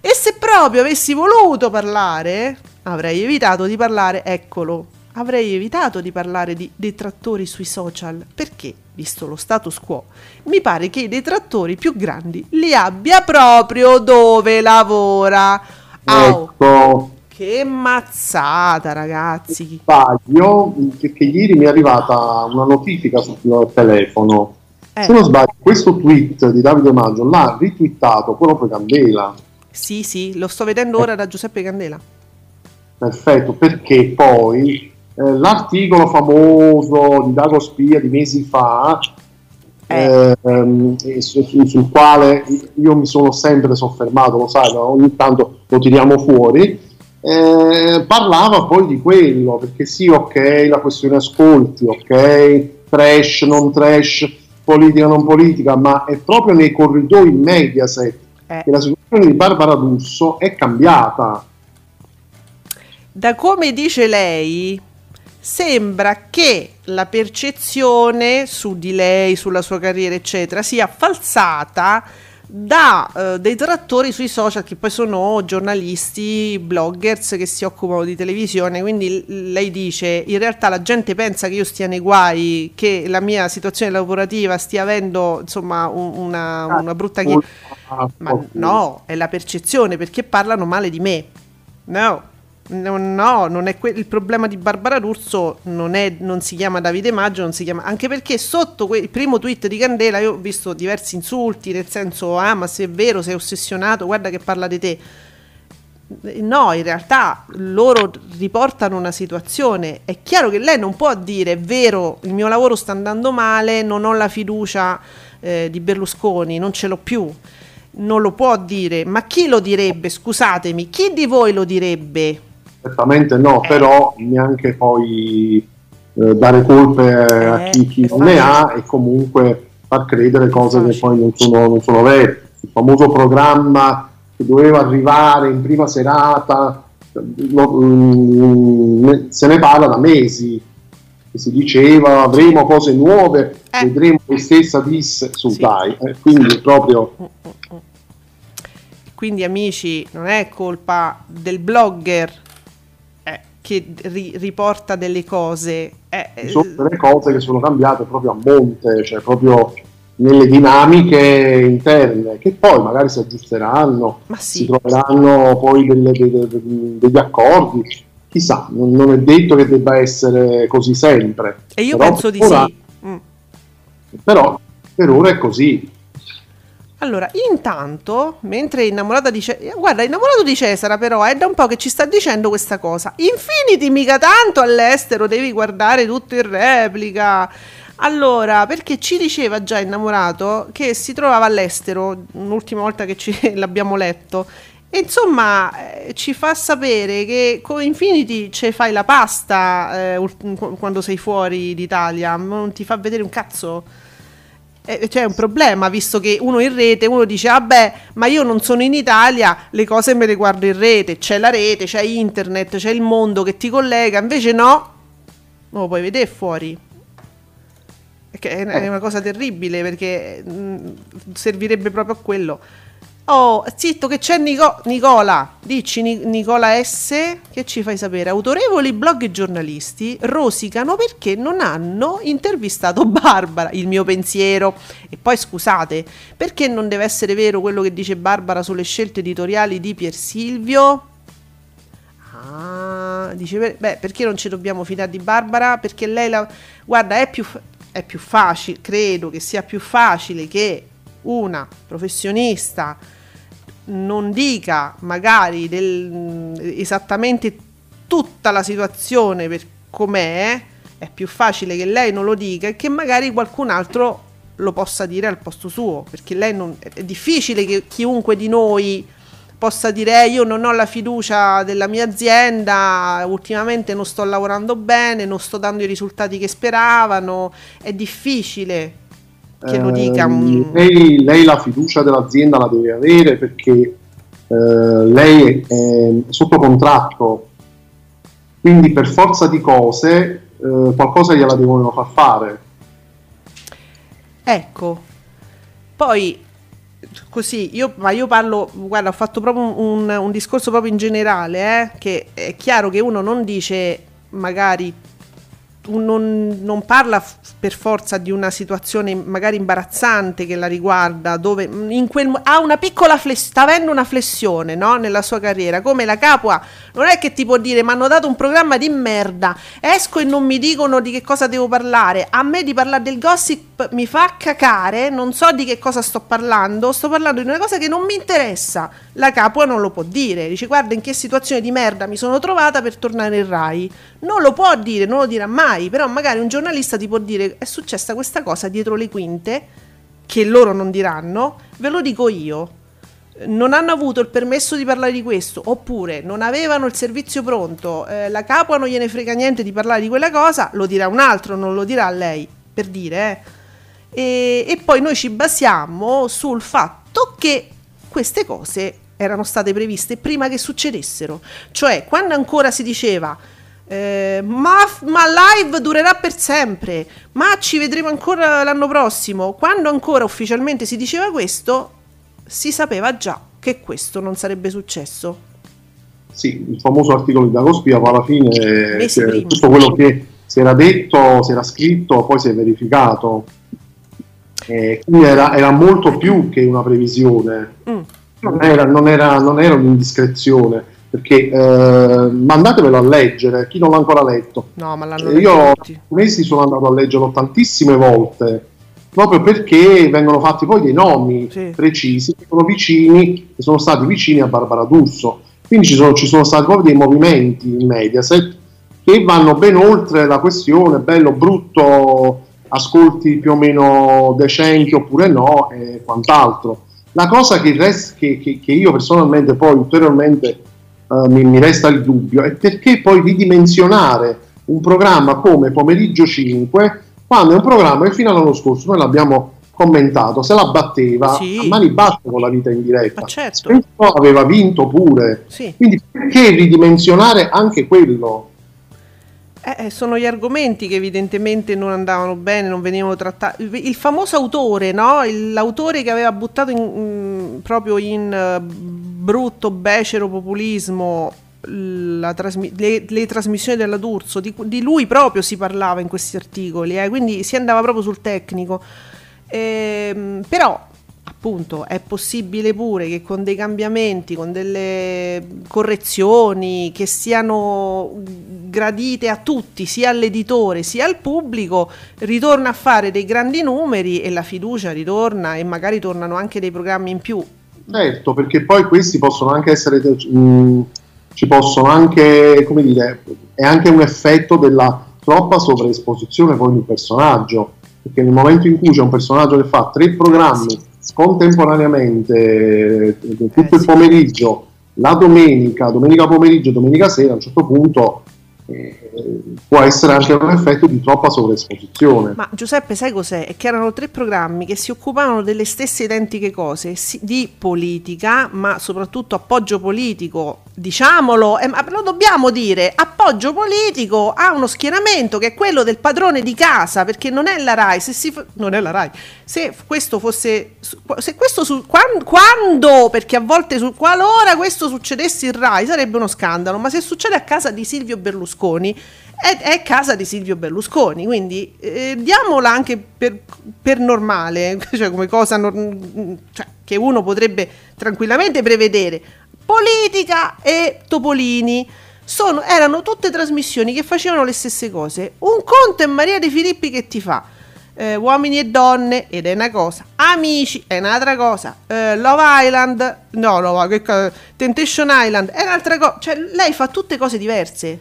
E se proprio avessi voluto parlare, avrei evitato di parlare, eccolo, avrei evitato di parlare di detrattori sui social. Perché, visto lo status quo, mi pare che i detrattori più grandi li abbia proprio dove lavora. Au, Ecco, che mazzata, ragazzi. sbaglio perché ieri mi è arrivata una notifica sul telefono. Eh. Se non sbaglio, questo tweet di Davide Maggio l'ha ritwittato proprio Candela. Sì, sì, lo sto vedendo ora da Giuseppe Candela. Perfetto, perché poi eh, l'articolo famoso di Dago Spia di mesi fa, Eh. ehm, e su- su- sul quale io mi sono sempre soffermato, lo sai, ma ogni tanto lo tiriamo fuori, eh, parlava poi di quello, perché sì, ok, la questione ascolti, ok, trash, non trash, politica, non politica, ma è proprio nei corridoi Mediaset Eh. che la situazione di Barbara D'Urso è cambiata. Da come dice lei, sembra che la percezione su di lei, sulla sua carriera, eccetera, sia falsata da eh, dei trattori sui social che poi sono giornalisti, bloggers che si occupano di televisione, quindi lei dice in realtà la gente pensa che io stia nei guai, che la mia situazione lavorativa stia avendo insomma un- una, una brutta ma no, è la percezione perché parlano male di me, no. No, no, non è que- il problema di Barbara D'Urso non, è, non si chiama Davide Maggio, non si chiama anche perché sotto que- il primo tweet di Candela io ho visto diversi insulti, nel senso ah ma se è vero, sei ossessionato, guarda che parla di te. No, in realtà loro riportano una situazione. È chiaro che lei non può dire è vero, il mio lavoro sta andando male, non ho la fiducia eh, di Berlusconi, non ce l'ho più. Non lo può dire, ma chi lo direbbe? Scusatemi, chi di voi lo direbbe? Certamente no, Eh. però neanche poi eh, dare colpe a Eh, chi, chi è non ne ha e comunque far credere cose che poi non sono, non sono vere. Il famoso programma che doveva arrivare in prima serata, mm, se ne parla da mesi. Si diceva avremo cose nuove, Eh. vedremo lei stessa disse su Sì. dai, eh, quindi proprio Mm, mm. Quindi amici, non è colpa del blogger eh, che ri- riporta delle cose. eh, ci eh, sono delle cose che sono cambiate proprio a monte, cioè proprio nelle dinamiche interne, che poi magari si aggiusteranno, ma si sì, troveranno poi delle- delle- degli accordi, chissà, non, non è detto che debba essere così sempre, e io penso di ora- sì. Mm. però per ora è così. Allora, intanto, mentre innamorata di Cesare, guarda, innamorato di Cesare però è da un po' che ci sta dicendo questa cosa. Infinity mica tanto all'estero, devi guardare tutto in replica. Allora, perché ci diceva già innamorato che si trovava all'estero, l'ultima volta che ci, l'abbiamo letto. E insomma, eh, ci fa sapere che con Infinity ci fai la pasta eh, quando sei fuori d'Italia, non ti fa vedere un cazzo. Eh, c'è un problema, visto che uno in rete, uno dice, vabbè, ma io non sono in Italia, le cose me le guardo in rete, c'è la rete, c'è internet, c'è il mondo che ti collega, invece no, non lo puoi vedere fuori. Che è è una cosa terribile perché mh, servirebbe proprio a quello. Oh, zitto che c'è Nico- Nicola, dici Ni- Nicola S, che ci fai sapere? Autorevoli blog e giornalisti rosicano perché non hanno intervistato Barbara, il mio pensiero. E poi scusate, perché non deve essere vero quello che dice Barbara sulle scelte editoriali di Pier Silvio? Ah, dice, beh, perché non ci dobbiamo fidare di Barbara? Perché lei la... Guarda, è più, è più facile, credo che sia più facile che una professionista non dica magari del- esattamente tutta la situazione per com'è, è più facile che lei non lo dica e che magari qualcun altro lo possa dire al posto suo, perché lei non, è difficile che chiunque di noi possa dire "Eh, io non ho la fiducia della mia azienda, ultimamente non sto lavorando bene, non sto dando i risultati che speravano, è difficile che lo dica un... Ehm, lei, lei la fiducia dell'azienda la deve avere perché eh, lei è sotto contratto, quindi per forza di cose eh, qualcosa gliela devono far fare. Ecco, poi così, io, ma io parlo, guarda, ho fatto proprio un, un discorso proprio in generale, eh, che è chiaro che uno non dice magari, non, non parla per forza di una situazione magari imbarazzante che la riguarda, dove quel, ha una piccola flessione, sta avendo una flessione no, nella sua carriera, come la capua, non è che ti può dire mi hanno dato un programma di merda, esco e non mi dicono di che cosa devo parlare, a me di parlare del gossip mi fa cacare, non so di che cosa sto parlando, sto parlando di una cosa che non mi interessa, la capua non lo può dire, dice guarda in che situazione di merda mi sono trovata per tornare in Rai, non lo può dire, non lo dirà mai, però magari un giornalista ti può dire è successa questa cosa dietro le quinte, che loro non diranno, ve lo dico io. Non hanno avuto il permesso di parlare di questo, oppure non avevano il servizio pronto, eh, la capua non gliene frega niente di parlare di quella cosa, lo dirà un altro, non lo dirà lei, per dire. eh. E, e poi noi ci basiamo sul fatto che queste cose erano state previste prima che succedessero. Cioè, quando ancora si diceva eh, ma, ma, live durerà per sempre, ma ci vedremo ancora l'anno prossimo, quando ancora ufficialmente si diceva questo, si sapeva già che questo non sarebbe successo. Sì, il famoso articolo di Dagospia alla fine cioè, tutto quello che si era detto, si era scritto, poi si è verificato. Eh, quindi era, era, molto più che una previsione, mm. Non, era, non, era, non, era, un'indiscrezione, perché eh, mandatevelo a leggere, chi non l'ha ancora letto. No, ma l'hanno eh, Io mesi sono andato a leggerlo tantissime volte, proprio perché vengono fatti poi dei nomi sì. precisi che sono vicini, che sono stati vicini a Barbara D'Urso. Quindi ci sono, ci sono stati proprio dei movimenti in Mediaset che vanno ben oltre la questione bello, brutto, ascolti più o meno decenti oppure no e quant'altro. La cosa che, rest, che, che, che io personalmente poi ulteriormente uh, mi, mi, resta il dubbio è perché poi ridimensionare un programma come Pomeriggio 5 quando è un programma che fino all'anno scorso noi l'abbiamo commentato, se la batteva sì. a mani basse con la vita in diretta. Certo. aveva vinto pure. Sì. Quindi perché ridimensionare anche quello? Eh, eh, sono gli argomenti che evidentemente non andavano bene, non venivano trattati. Il famoso autore, no? L'autore che aveva buttato in, in, proprio in uh, brutto, becero populismo trasmi- le, le, trasmissioni della D'Urso, di, di, lui proprio si parlava in questi articoli, eh? quindi si andava proprio sul tecnico. Ehm, però appunto è possibile pure che con dei cambiamenti, con delle correzioni che siano gradite a tutti, sia all'editore sia al pubblico, ritorna a fare dei grandi numeri e la fiducia ritorna e magari tornano anche dei programmi in più. Certo, perché poi questi possono anche essere, mh, mm, ci possono anche, come dire, è anche un effetto della troppa sovraesposizione poi di un personaggio, perché nel momento in cui c'è un personaggio che fa tre programmi contemporaneamente tutto eh, il pomeriggio, la domenica, domenica pomeriggio, domenica sera, a un certo punto eh, può essere anche un effetto di troppa sovraesposizione. Ma Giuseppe, sai cos'è? È che erano tre programmi che si occupavano delle stesse identiche cose, di politica, ma soprattutto appoggio politico, diciamolo, eh, lo dobbiamo dire, appoggio politico a uno schieramento che è quello del padrone di casa, perché non è la RAI, se si, la RAI, se questo fosse, se questo su, quando, quando, perché a volte su, qualora questo succedesse in RAI sarebbe uno scandalo, ma se succede a casa di Silvio Berlusconi, è, è, casa di Silvio Berlusconi, quindi eh, diamola anche per, per, normale, cioè come cosa non, cioè, che uno potrebbe tranquillamente prevedere. Politica e Topolini sono, erano tutte trasmissioni che facevano le stesse cose. Un conto è Maria De Filippi che ti fa. Eh, uomini e donne ed è una cosa, amici è un'altra cosa, eh, Love Island, no, che, Temptation Island è un'altra cosa, cioè lei fa tutte cose diverse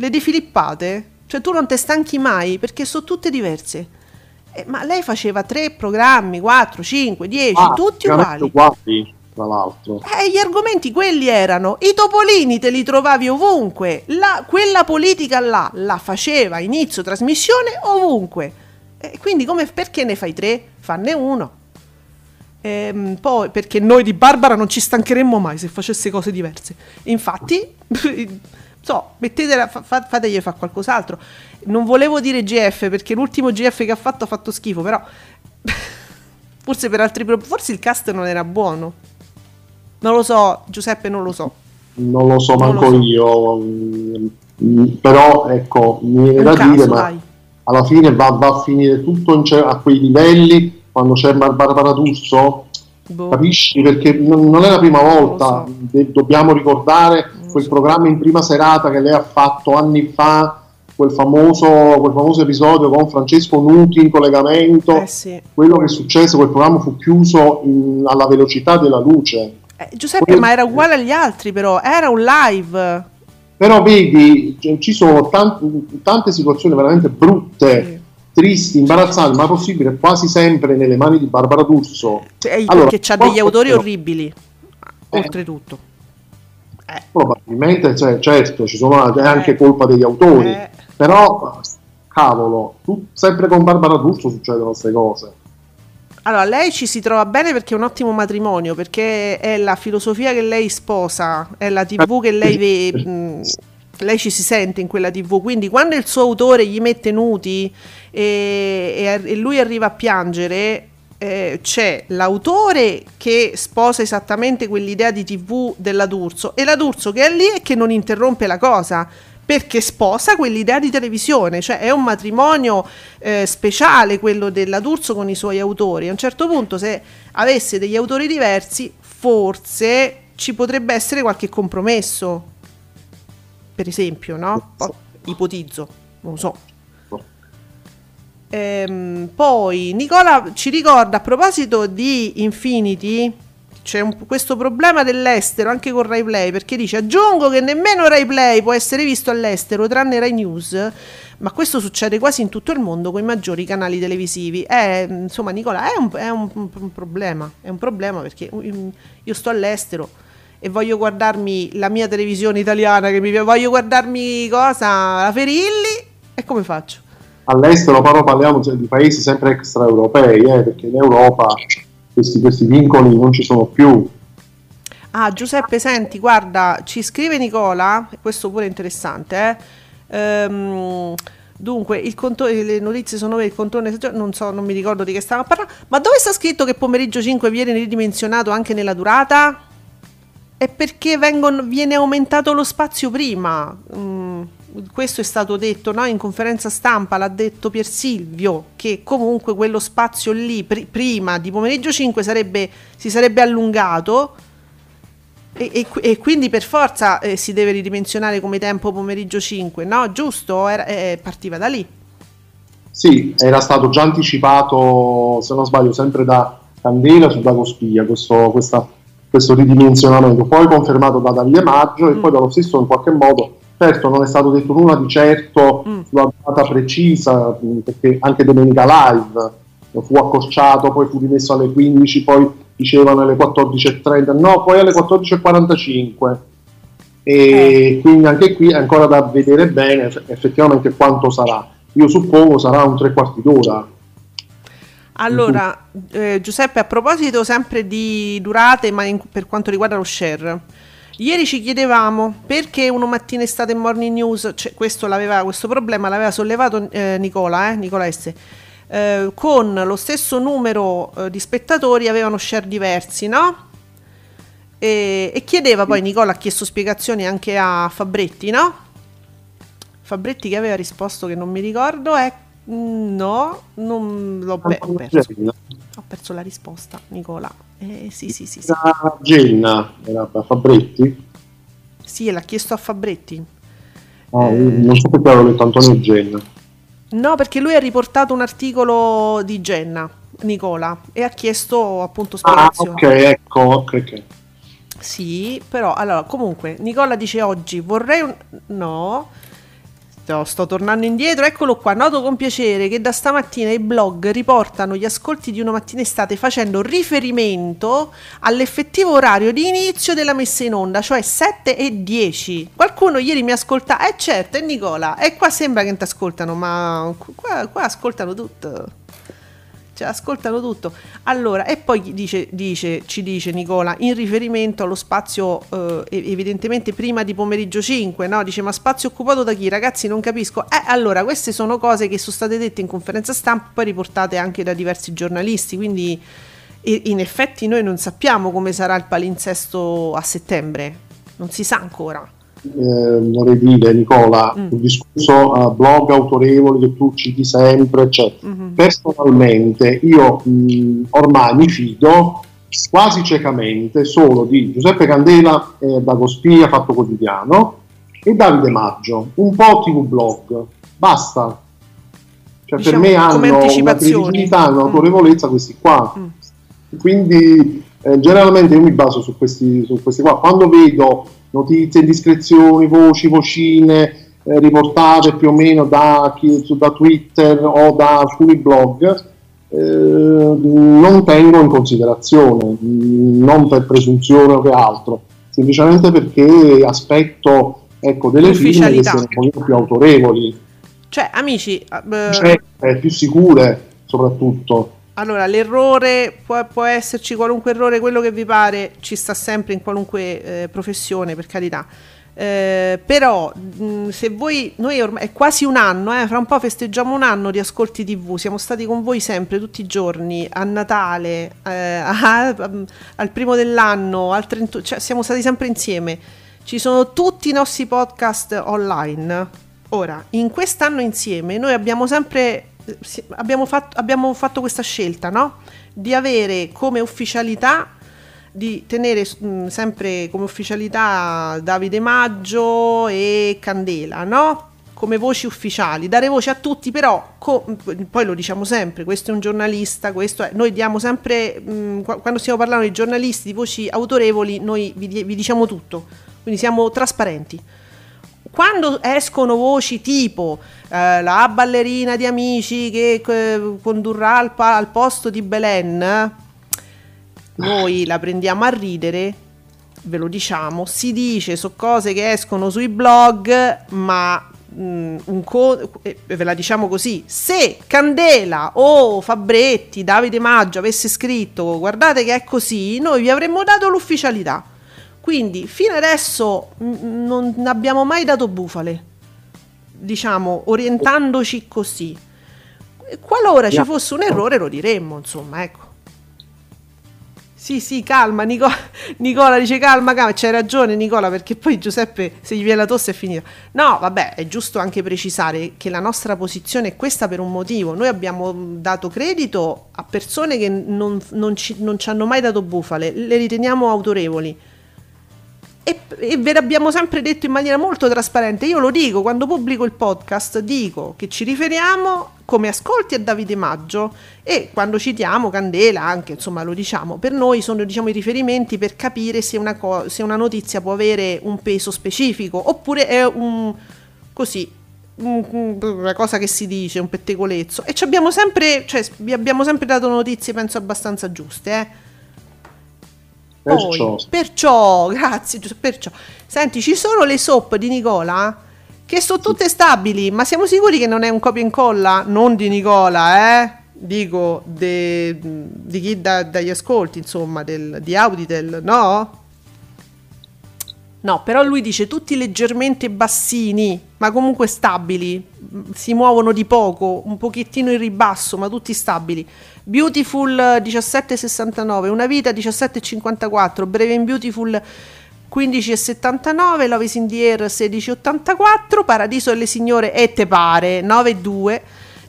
le defilippate, cioè tu non te stanchi mai perché sono tutte diverse. Eh, ma lei faceva tre programmi, quattro, cinque, dieci, ah, tutti uguali. uguali. Tra l'altro, eh, gli argomenti quelli erano i topolini te li trovavi ovunque, la, quella politica là la faceva inizio trasmissione ovunque. Eh, quindi come, perché ne fai tre? Fanne uno. Ehm, poi perché noi di Barbara non ci stancheremmo mai se facesse cose diverse. Infatti so, mettetela, fa, fategli fare qualcos'altro. Non volevo dire GF perché l'ultimo GF che ha fatto ha fatto schifo, però forse per altri forse il cast non era buono. Non lo so, Giuseppe, non lo so. Non lo so non manco lo so. io. Mm, però ecco, mi viene da caso, dire, ma dai. alla fine va, va, a finire tutto a quei livelli quando c'è Barbara D'Urso. Boh. Capisci? Perché non, è la prima volta, so. Dobbiamo ricordare quel programma in prima serata che lei ha fatto anni fa, quel famoso, quel famoso episodio con Francesco Nuti in collegamento, eh sì. quello che successe, quel programma fu chiuso in, alla velocità della luce. Eh, Giuseppe, Quello... ma era uguale agli altri però, era un live. Però vedi, ci sono tante, tante situazioni veramente brutte. Sì tristi, imbarazzanti, ma possibile quasi sempre nelle mani di Barbara D'Urso. Cioè, allora, perché ha degli autori orribili, eh, oltretutto. Eh. Probabilmente, cioè, certo, ci sono, è anche eh. colpa degli autori, eh. però cavolo, tu, sempre con Barbara D'Urso succedono queste cose. Allora, lei ci si trova bene perché è un ottimo matrimonio, perché è la filosofia che lei sposa, è la TV che lei vede, lei ci si sente in quella TV, quindi quando il suo autore gli mette nudi e, e, e lui arriva a piangere, eh, c'è l'autore che sposa esattamente quell'idea di TV della D'Urso e la D'Urso che è lì e che non interrompe la cosa perché sposa quell'idea di televisione, cioè è un matrimonio eh, speciale quello della D'Urso con i suoi autori. A un certo punto, se avesse degli autori diversi, forse ci potrebbe essere qualche compromesso, per esempio, no? ipotizzo, non lo so. Ehm, poi Nicola ci ricorda a proposito di Infinity c'è un, questo problema dell'estero anche con Rai Play perché dice aggiungo che nemmeno Rai Play può essere visto all'estero tranne Rai News ma questo succede quasi in tutto il mondo con i maggiori canali televisivi. È, insomma Nicola è, un, è un, un, problema è un problema perché io sto all'estero e voglio guardarmi la mia televisione italiana che mi voglio guardarmi cosa? La Ferilli? E come faccio? All'estero però parliamo di paesi sempre extraeuropei eh, perché in Europa questi, questi vincoli non ci sono più. Ah, Giuseppe, senti, guarda, ci scrive Nicola, questo pure è interessante, eh? ehm, dunque, conto- le notizie sono il contorno non so, non mi ricordo di che stava parlando, ma dove sta scritto che pomeriggio 5 viene ridimensionato anche nella durata? È perché vengono, viene aumentato lo spazio prima. Mm questo è stato detto no? in conferenza stampa, l'ha detto Pier Silvio, che comunque quello spazio lì pr- prima di pomeriggio 5 sarebbe, si sarebbe allungato e, e, e quindi per forza eh, si deve ridimensionare come tempo pomeriggio 5, no? Giusto? Era, eh, partiva da lì. Sì, era stato già anticipato, se non sbaglio, sempre da Candela su Dagospia, questo, questa, questo ridimensionamento, poi confermato da Davide Maggio mm. e poi dallo stesso in qualche modo Certo, non è stato detto nulla di certo mm. sulla data precisa, mm, perché anche Domenica Live fu accorciato, poi fu rimesso alle 15, poi dicevano alle 14.30, no, poi alle 14.45. E eh. quindi anche qui è ancora da vedere bene effettivamente quanto sarà. Io suppongo sarà un tre quarti d'ora. Allora, eh, Giuseppe, a proposito sempre di durate, ma in, per quanto riguarda lo share, Ieri ci chiedevamo perché uno mattina estate morning news, cioè questo, questo problema l'aveva sollevato eh, Nicola, eh, Nicola S. Eh, con lo stesso numero eh, di spettatori avevano share diversi, no? E, e, chiedeva poi Nicola ha chiesto spiegazioni anche a Fabretti, no? Fabretti che aveva risposto che non mi ricordo è no, non l'ho be- perso. Ho perso la risposta, Nicola. Eh, sì, sì, sì. sì. Genna, era Fabretti? Sì, l'ha chiesto a Fabretti. Oh, eh, non so perché avevo letto Antonio Genna. No, perché lui ha riportato un articolo di Genna, Nicola, e ha chiesto appunto spiegazioni. Ah, ok, ecco, ok, ok. Sì, però, allora, comunque, Nicola dice oggi vorrei un... No, sto, sto tornando indietro, eccolo qua, noto con piacere che da stamattina i blog riportano gli ascolti di una mattina estate facendo riferimento all'effettivo orario di inizio della messa in onda, cioè 7 e 10. Qualcuno ieri mi ascolta, eh certo, è Nicola, e qua sembra che ti ascoltano, ma qua, qua ascoltano tutto cioè ascoltano tutto. Allora, e poi dice, dice, ci dice Nicola, in riferimento allo spazio eh, evidentemente prima di pomeriggio 5, no? Dice, ma spazio occupato da chi? Ragazzi, non capisco. Eh, allora, queste sono cose che sono state dette in conferenza stampa, poi riportate anche da diversi giornalisti, quindi in effetti noi non sappiamo come sarà il palinsesto a settembre, non si sa ancora vorrei dire Nicola, mm. un discorso a blog autorevoli che tu citi sempre, cioè, mm-hmm. personalmente io mh, ormai mi fido quasi ciecamente solo di Giuseppe Candela e Dagospia Fatto Quotidiano e Davide Maggio, un po' TV blog, basta. Cioè, diciamo, per me hanno una credibilità, un'autorevolezza mm. questi qua. Mm. Quindi eh, generalmente io mi baso su questi, su questi qua. Quando vedo notizie, indiscrezioni, voci, vocine eh, riportate più o meno da, chi, da, Twitter o da alcuni blog, eh, non tengo in considerazione, non per presunzione o che altro, semplicemente perché aspetto ecco, delle firme che siano un po' più autorevoli. Cioè, amici, uh, cioè, più sicure soprattutto. Allora l'errore può, può esserci qualunque errore, quello che vi pare, ci sta sempre in qualunque eh, professione, per carità. Eh, però mh, se voi noi ormai è quasi un anno eh, fra un po' festeggiamo un anno di ascolti tv siamo stati con voi sempre tutti i giorni a Natale eh, a- al primo dell'anno al 31 cioè siamo stati sempre insieme ci sono tutti i nostri podcast online ora in quest'anno insieme noi abbiamo sempre abbiamo fatto, abbiamo fatto questa scelta no? di avere come ufficialità di tenere mh, sempre come ufficialità Davide Maggio e Candela, no? Come voci ufficiali, dare voce a tutti, però co- poi lo diciamo sempre, questo è un giornalista, questo è, noi diamo sempre, mh, qua- quando stiamo parlando di giornalisti, di voci autorevoli, noi vi, vi diciamo tutto, quindi siamo trasparenti. Quando escono voci tipo eh, la ballerina di amici che eh, condurrà al, pa- al posto di Belen, noi la prendiamo a ridere, ve lo diciamo, si dice su cose che escono sui blog, ma mm, un co- eh, ve la diciamo così, se Candela o Fabretti, Davide Maggio avesse scritto guardate che è così, noi vi avremmo dato l'ufficialità. Quindi fino adesso mm, non abbiamo mai dato bufale, diciamo, orientandoci così. Qualora ci fosse un errore lo diremmo, insomma, ecco. Sì, sì, calma, Nico- Nicola dice calma, calma, c'hai ragione Nicola perché poi Giuseppe se gli viene la tosse è finita. No, vabbè, è giusto anche precisare che la nostra posizione è questa per un motivo. Noi abbiamo dato credito a persone che non, non ci, non ci hanno mai dato bufale, le riteniamo autorevoli. E, e ve l'abbiamo sempre detto in maniera molto trasparente. Io lo dico quando pubblico il podcast, dico che ci riferiamo come ascolti a Davide Maggio e quando citiamo Candela anche, insomma, lo diciamo. Per noi sono diciamo i riferimenti per capire se una, co- se una notizia può avere un peso specifico oppure è un così un- una cosa che si dice, un pettegolezzo. E ci abbiamo sempre, cioè, vi abbiamo sempre dato notizie, penso abbastanza giuste, eh. Poi, Perciò, perciò, grazie, perciò. Senti, ci sono le soap di Nicola che sono tutte stabili, ma siamo sicuri che non è un copia e incolla? Non di Nicola, eh? Dico, de- di chi dà dagli ascolti, insomma, del- di Auditel, no? No, però lui dice tutti leggermente bassini, ma comunque stabili, si muovono di poco, un pochettino in ribasso, ma tutti stabili. Beautiful eh, 1769, Una vita 1754, Breve in Beautiful 15,79, Love is in the air 16,84, Paradiso delle signore e te pare 9,2,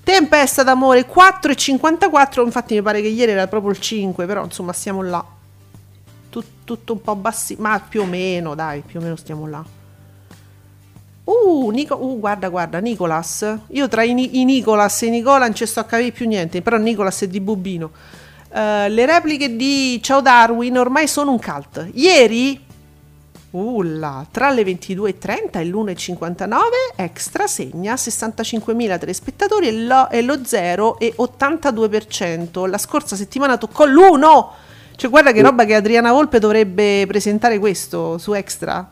Tempesta d'amore 4,54, infatti mi pare che ieri era proprio il 5, però insomma stiamo là. Tut- tutto un po' bassi, ma più o meno, dai, più o meno stiamo là. Uh, Nico- uh, guarda, guarda, Nicolas. Io tra i, Ni- i Nicolas e i Nicola non ci sto a capire più niente, però Nicolas è di Bubino. Eh, le repliche di Ciao Darwin ormai sono un cult. Ieri, ulla, tra le 22.30 e l'1.59, Extra segna 65.000 telespettatori e lo, e lo 0,82%. La scorsa settimana toccò l'1%. Cioè, guarda che roba che Adriana Volpe dovrebbe presentare questo su Extra.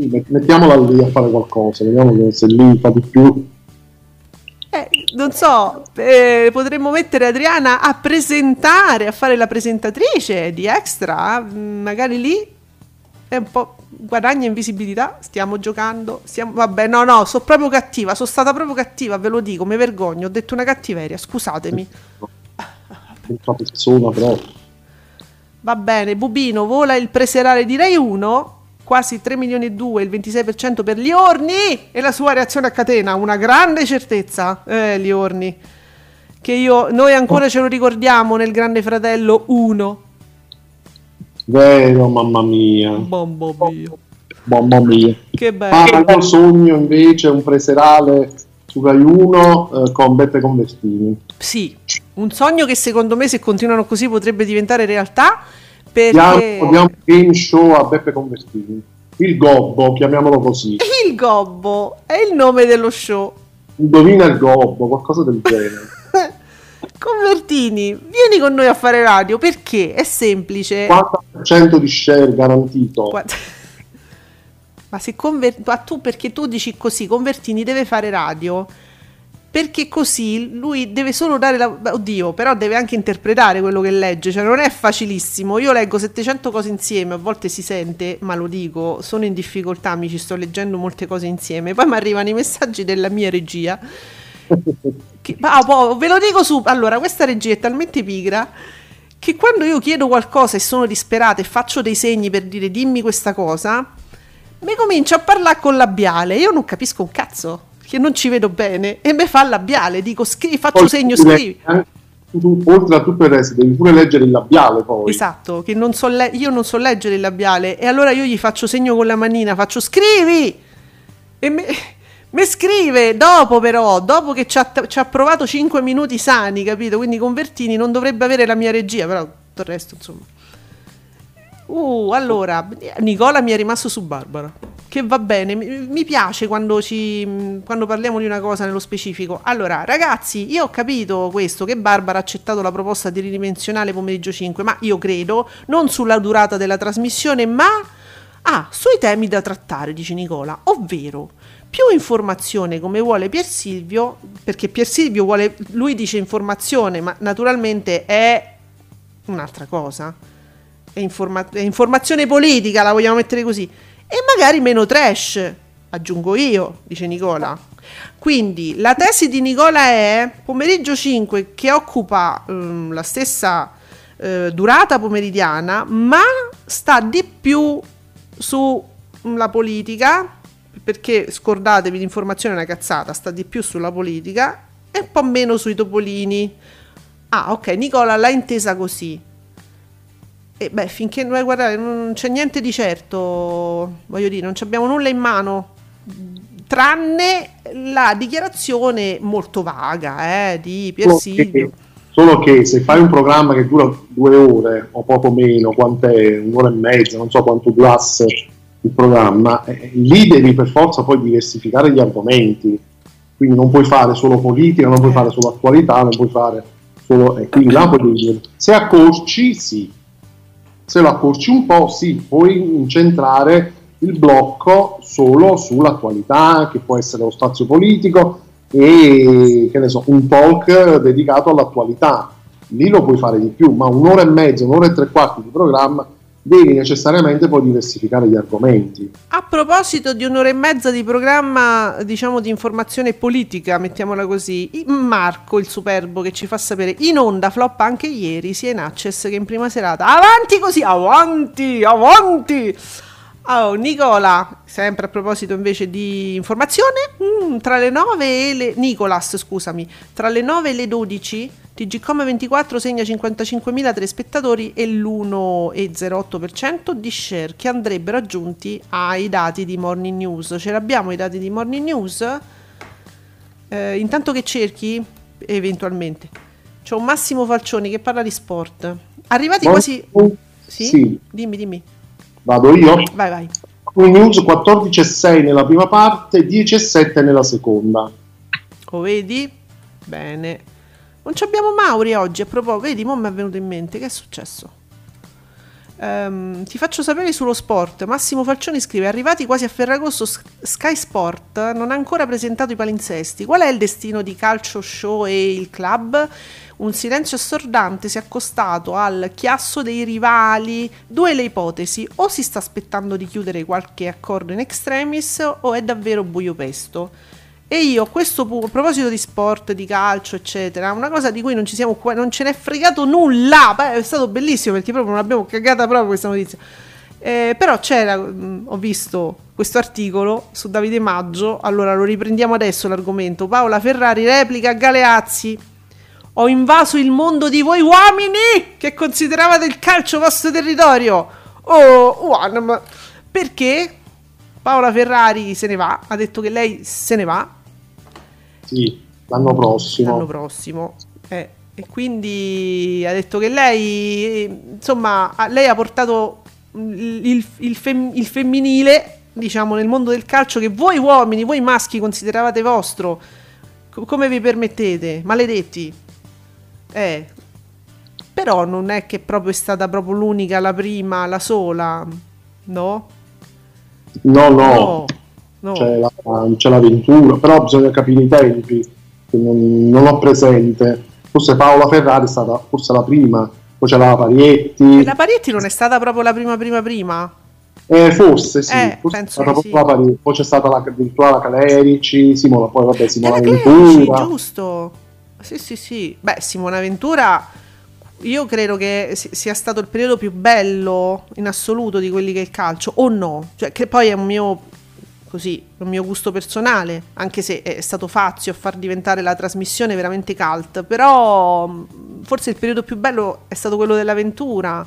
Sì, met- mettiamola lì a fare qualcosa, vediamo se lì fa di più. Eh, non so, eh, potremmo mettere Adriana a presentare, a fare la presentatrice di Extra, mm, magari lì è un po' guadagna in visibilità, stiamo giocando, stiamo, vabbè, no, no, sono proprio cattiva, sono stata proprio cattiva, ve lo dico, mi vergogno, ho detto una cattiveria, scusatemi. Persona, però. Va bene, Bubino vola il preserale di Rai 1, quasi 3 milioni e 2, il 26% per Liorni e la sua reazione a catena, una grande certezza, eh, Liorni, che io, noi ancora ce lo ricordiamo nel Grande Fratello 1. Vero, mamma mia. Mamma mia, Mamma mia. che bello. Ah, io sogno invece un preserale su Rai 1 eh, con Beppe Convertini. Sì, un sogno che secondo me se continuano così potrebbe diventare realtà Perché diamo un game show a Beppe Convertini. Il gobbo, chiamiamolo così. il gobbo è il nome dello show. Indovina il gobbo, qualcosa del genere. Convertini, vieni con noi a fare radio perché è semplice. 40% di share garantito. Guarda- Ma se Conver- ma tu perché tu dici così, Convertini deve fare radio. Perché così lui deve solo dare la... Oddio, però deve anche interpretare quello che legge, cioè non è facilissimo. Io leggo 700 cose insieme, a volte si sente, ma lo dico, sono in difficoltà, mi ci sto leggendo molte cose insieme, poi mi arrivano i messaggi della mia regia. Che, ah, poi, ve lo dico su, allora, questa regia è talmente pigra che quando io chiedo qualcosa e sono disperata e faccio dei segni per dire dimmi questa cosa, mi comincia a parlare con labiale, io non capisco un cazzo che non ci vedo bene e mi fa il labiale, dico scri- faccio Poi segno scrivi. leggi, tu, oltre a tutto il resto, devi pure leggere il labiale poi. Esatto, che non so le- io non so leggere il labiale e allora io gli faccio segno con la manina, faccio scrivi e me, me scrive dopo però, dopo che ci ha, ci ha provato 5 minuti sani, capito? Quindi Convertini non dovrebbe avere la mia regia, però tutto il resto insomma. Uh, allora, Nicola mi è rimasto su Barbara. Che va bene, mi, piace quando, ci, quando parliamo di una cosa nello specifico. Allora, ragazzi, io ho capito questo, che Barbara ha accettato la proposta di ridimensionare pomeriggio 5, ma io credo non sulla durata della trasmissione, ma ah, sui temi da trattare, dice Nicola, ovvero più informazione come vuole Pier Silvio, perché Pier Silvio vuole, lui dice informazione, ma naturalmente è un'altra cosa. È, informa- è informazione politica, la vogliamo mettere così. E magari meno trash, aggiungo io, dice Nicola. Quindi la tesi di Nicola è pomeriggio 5 che occupa ehm, la stessa eh, durata pomeridiana, ma sta di più sulla politica, perché scordatevi l'informazione è una cazzata, sta di più sulla politica e un po' meno sui topolini. Ah, ok, Nicola l'ha intesa così. E beh, finché noi guardate, non c'è niente di certo, voglio dire, non abbiamo nulla in mano, tranne la dichiarazione molto vaga eh, di Pier Solo Silvio. che, solo che se fai un programma che dura due ore o poco meno, quant'è, un'ora e mezza, non so quanto durasse il programma, eh, lì devi per forza poi diversificare gli argomenti. Quindi non puoi fare solo politica, non puoi fare solo attualità, non puoi fare solo... E quindi là puoi dire, se accorci, sì. Se lo accorci un po', sì, puoi incentrare il blocco solo sull'attualità, che può essere lo spazio politico e che ne so, un talk dedicato all'attualità. Lì lo puoi fare di più, ma un'ora e mezza, un'ora e tre quarti di programma devi necessariamente poi diversificare gli argomenti. A proposito di un'ora e mezza di programma, diciamo di informazione politica, mettiamola così, Marco, il superbo, che ci fa sapere in onda floppa anche ieri, sia in access che in prima serata. Avanti così, avanti, avanti! Oh, Nicola, sempre a proposito invece di informazione, mm, tra le 9 e le... Nicolas, scusami, tra le 9 e le 12 TGCom24 segna 55.000 telespettatori e l'1,08% di share che andrebbero aggiunti ai dati di Morning News. Ce l'abbiamo i dati di Morning News? Eh, intanto che cerchi, eventualmente. C'è un Massimo Falcioni che parla di sport. Arrivati quasi... Sì? Sì. Dimmi, dimmi. Vado io? Vai, vai. Con news 14,6 nella prima parte, 10,7 nella seconda. Lo vedi? Bene. Non ci abbiamo Mauri oggi, a proposito, vedi, mo mi è venuto in mente, che è successo? Ehm, ti faccio sapere sullo sport. Massimo Falcioni scrive: Arrivati quasi a Ferragosto, Sky Sport non ha ancora presentato i palinsesti. Qual è il destino di Calcio Show e il club? Un silenzio assordante si è accostato al chiasso dei rivali. Due le ipotesi: o si sta aspettando di chiudere qualche accordo in extremis, o è davvero buio pesto. E io a questo punto, a proposito di sport, di calcio, eccetera, una cosa di cui non ci siamo qua, non ce n'è fregato nulla. È stato bellissimo perché proprio non abbiamo cagata proprio questa notizia. Eh, però c'era, mh, ho visto questo articolo su Davide Maggio, allora lo riprendiamo adesso l'argomento. Paola Ferrari replica Galeazzi. Ho invaso il mondo di voi uomini che consideravate il calcio vostro territorio. Oh, one. Perché Paola Ferrari se ne va, ha detto che lei se ne va Sì, l'anno prossimo. l'anno prossimo. Eh, e quindi ha detto che lei, insomma, lei ha portato il, il- fem- il femminile, diciamo, nel mondo del calcio che voi uomini, voi maschi consideravate vostro. Co- come vi permettete? Maledetti. Eh. Però non è che proprio è stata proprio l'unica, la prima, la sola, no? No, no, No. C'è, la, c'è l'avventura, però bisogna capire i tempi. non, non ho presente. Forse Paola Ferrari è stata forse la prima, poi c'era la Parietti. La Parietti non è stata proprio la prima prima prima? Eh, forse sì, Eh, forse penso stata la Parietti. Poi c'è stata la, la Calerici, Simona, poi vabbè Clerici, Ventura. giusto. Sì, sì, sì. Beh, Simona Ventura, io credo che si- sia stato il periodo più bello in assoluto di quelli che è il calcio, o no? Cioè, che poi è un mio, così, un mio gusto personale, anche se è stato Fazio a far diventare la trasmissione veramente cult, però mh, forse il periodo più bello è stato quello dell'avventura.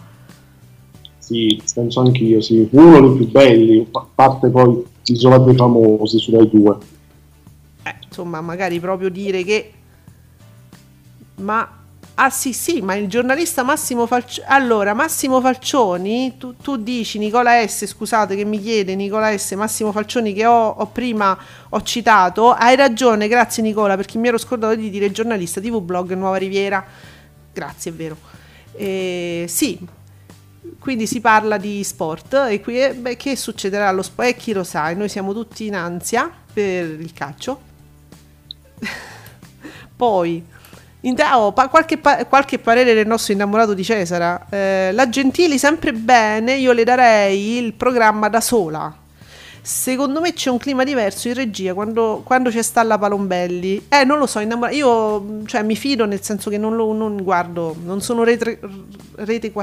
Sì, penso anch'io, sì. Uno dei più belli, a parte poi Isola dei Famosi su Rai 2. Eh, insomma, magari proprio dire che... Ma... Ah sì, sì, ma il giornalista Massimo Falcioni... Allora, Massimo Falcioni, tu, tu dici Nicola S, scusate che mi chiede Nicola S, Massimo Falcioni che ho, ho prima ho citato, hai ragione, grazie Nicola, perché mi ero scordato di dire giornalista TV Blog Nuova Riviera. Grazie, è vero. Eh, sì, quindi si parla di sport e qui eh, beh, che succederà allo sport? E chi lo sa, noi siamo tutti in ansia per il calcio. Poi, oh, pa- qualche, pa- qualche parere del nostro innamorato di Cesara. Eh, la Gentili sempre bene, io le darei il programma da sola. Secondo me c'è un clima diverso in regia quando, quando c'è sta la Palombelli. Eh, non lo so, innamora- io cioè, mi fido nel senso che non lo non guardo, non sono rete, rete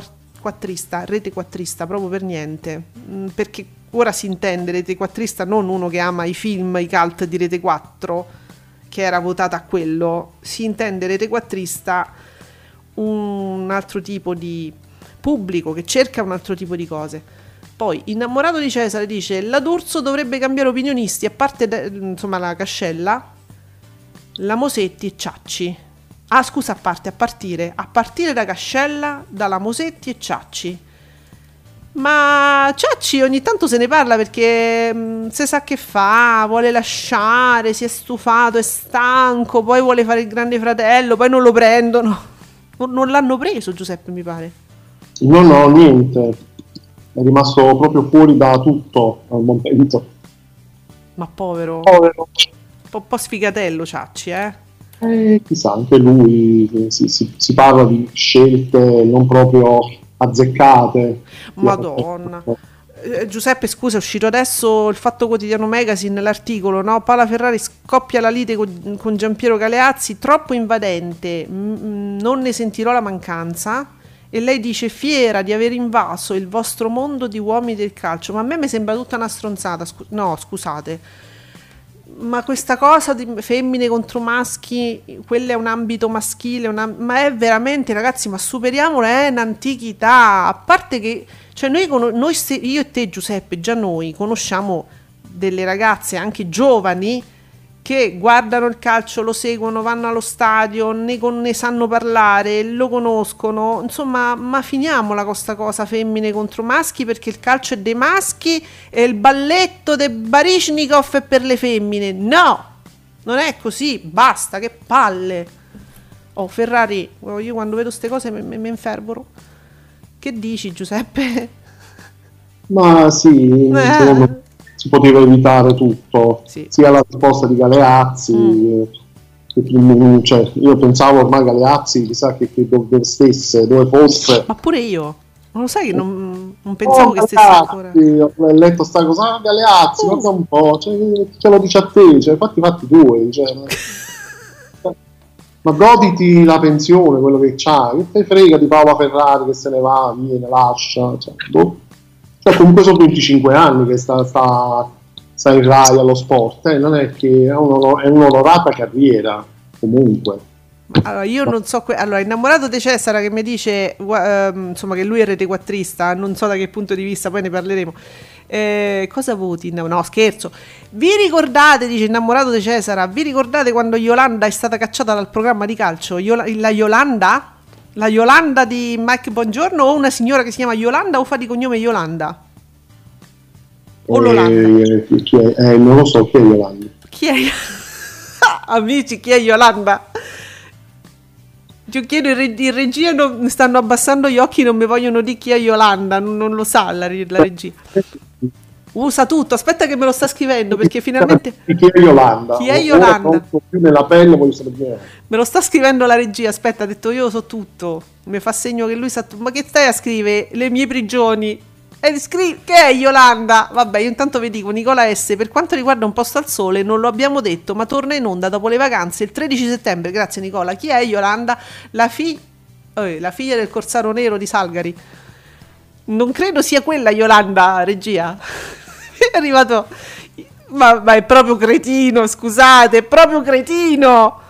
quattrista, rete quattrista proprio per niente. Mm, Perché ora si intende rete quattrista non uno che ama i film, i cult di rete 4, che era votata a quello, si intende rete quattrista un altro tipo di pubblico che cerca un altro tipo di cose. Poi, innamorato di Cesare, dice: La D'Urso dovrebbe cambiare opinionisti, a parte de- insomma la Cascella, la Mosetti e Ciacci. Ah, scusa, a parte, a partire, a partire da Cascella, dalla Mosetti e Ciacci. Ma Ciacci ogni tanto se ne parla perché mh, se sa che fa, vuole lasciare, si è stufato, è stanco, poi vuole fare il grande fratello, poi non lo prendono. Non, non l'hanno preso Giuseppe, mi pare. No, no, niente. È rimasto proprio fuori da tutto al momento. Ma povero. Povero. Un po', sfigatello Ciacci, eh. Eh, chissà, anche lui si, si- si parla di scelte non proprio azzeccate. Madonna. Eh, Giuseppe, scusa, è uscito adesso il Fatto Quotidiano Magazine, l'articolo, no? Paola Ferrari scoppia la lite con, con Giampiero Galeazzi, troppo invadente, mm, non ne sentirò la mancanza. E lei dice fiera di aver invaso il vostro mondo di uomini del calcio. Ma a me mi sembra tutta una stronzata. scu- no, scusate. Ma questa cosa di femmine contro maschi, quello è un ambito maschile, una- ma è veramente, ragazzi, ma superiamola, è un'antichità. A parte che, cioè noi, noi io e te Giuseppe, già noi conosciamo delle ragazze anche giovani che guardano il calcio, lo seguono, vanno allo stadio, ne, con- ne sanno parlare, lo conoscono. Insomma, ma finiamola con sta cosa femmine contro maschi perché il calcio è dei maschi e il balletto dei Barishnikov è per le femmine. No! Non è così, basta, che palle. Oh, Ferrari, io quando vedo queste cose mi infervoro. Che dici, Giuseppe? Ma sì, Eh. Si poteva evitare tutto, Sì. sia la risposta di Galeazzi. Mm. cioè, io pensavo ormai Galeazzi, chissà che, che dove stesse, dove fosse. Ma pure io. Non lo sai che non, non pensavo Oh, che stesse ancora. Ho letto sta cosa, ah, Galeazzi, Oh. guarda un po', cioè, ce lo dice a te, cioè, fatti fatti due. Cioè, ma goditi la pensione, quello che c'hai, che te frega di Paola Ferrari che se ne va, viene, lascia. Cioè, boh. Cioè, comunque sono 25 anni che sta, sta, sta in Rai allo sport, eh, non è che è, un- è un'onorata carriera, comunque. Allora, io non so. que- allora, innamorato di Cesara che mi dice ehm, insomma che lui è retequattrista, non so da che punto di vista, poi ne parleremo. Eh, cosa voti? No, no, scherzo. Vi ricordate, dice innamorato di Cesara, vi ricordate quando Yolanda è stata cacciata dal programma di calcio? Yola- la Yolanda? La Yolanda di Mike Bongiorno o una signora che si chiama Yolanda o fa di cognome Yolanda? O l'Olanda? Eh, chi- è? Eh, non lo so, chi è Yolanda? Chi è? Amici, chi è Yolanda? Io chiedo in, reg- in regia, non- stanno abbassando gli occhi, non mi vogliono dire chi è Yolanda, non, non lo sa la, la regia. Usa tutto, aspetta che me lo sta scrivendo perché finalmente... Chi è Yolanda? Chi è Yolanda? più nella pelle, voglio sapere. Me lo sta scrivendo la regia, aspetta, ha detto io so tutto. Mi fa segno che lui sa tutto. Ma che stai a scrivere? Le mie prigioni. E scri- che è Yolanda? Vabbè, io intanto vi dico, Nicola S, per quanto riguarda Un posto al sole, non lo abbiamo detto, ma torna in onda dopo le vacanze il 13 settembre. Grazie Nicola. Chi è Yolanda? La, fi- eh, la figlia del corsaro nero di Salgari. Non credo sia quella Yolanda, regia. è arrivato... Ma, ma è proprio cretino, scusate, è proprio cretino.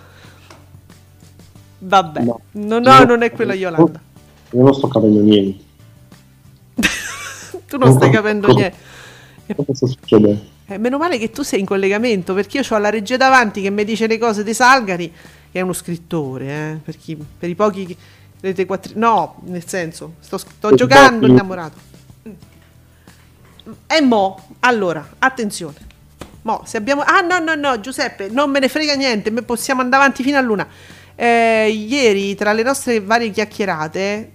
Vabbè, no, no, no non è quella Yolanda. Io non sto capendo niente. Tu non stai capendo Cosa- niente. Cosa sta succedendo? Eh, meno male che tu sei in collegamento perché io ho la regia davanti che mi dice le cose di Salgari, che è uno scrittore, eh, per, chi- per i pochi che- rete quattri- no, nel senso, sto, sto giocando innamorato. E mo, allora, attenzione. Mo, se abbiamo Ah, no, no, no, Giuseppe, non me ne frega niente, possiamo andare avanti fino a luna. Eh, ieri, tra le nostre varie chiacchierate,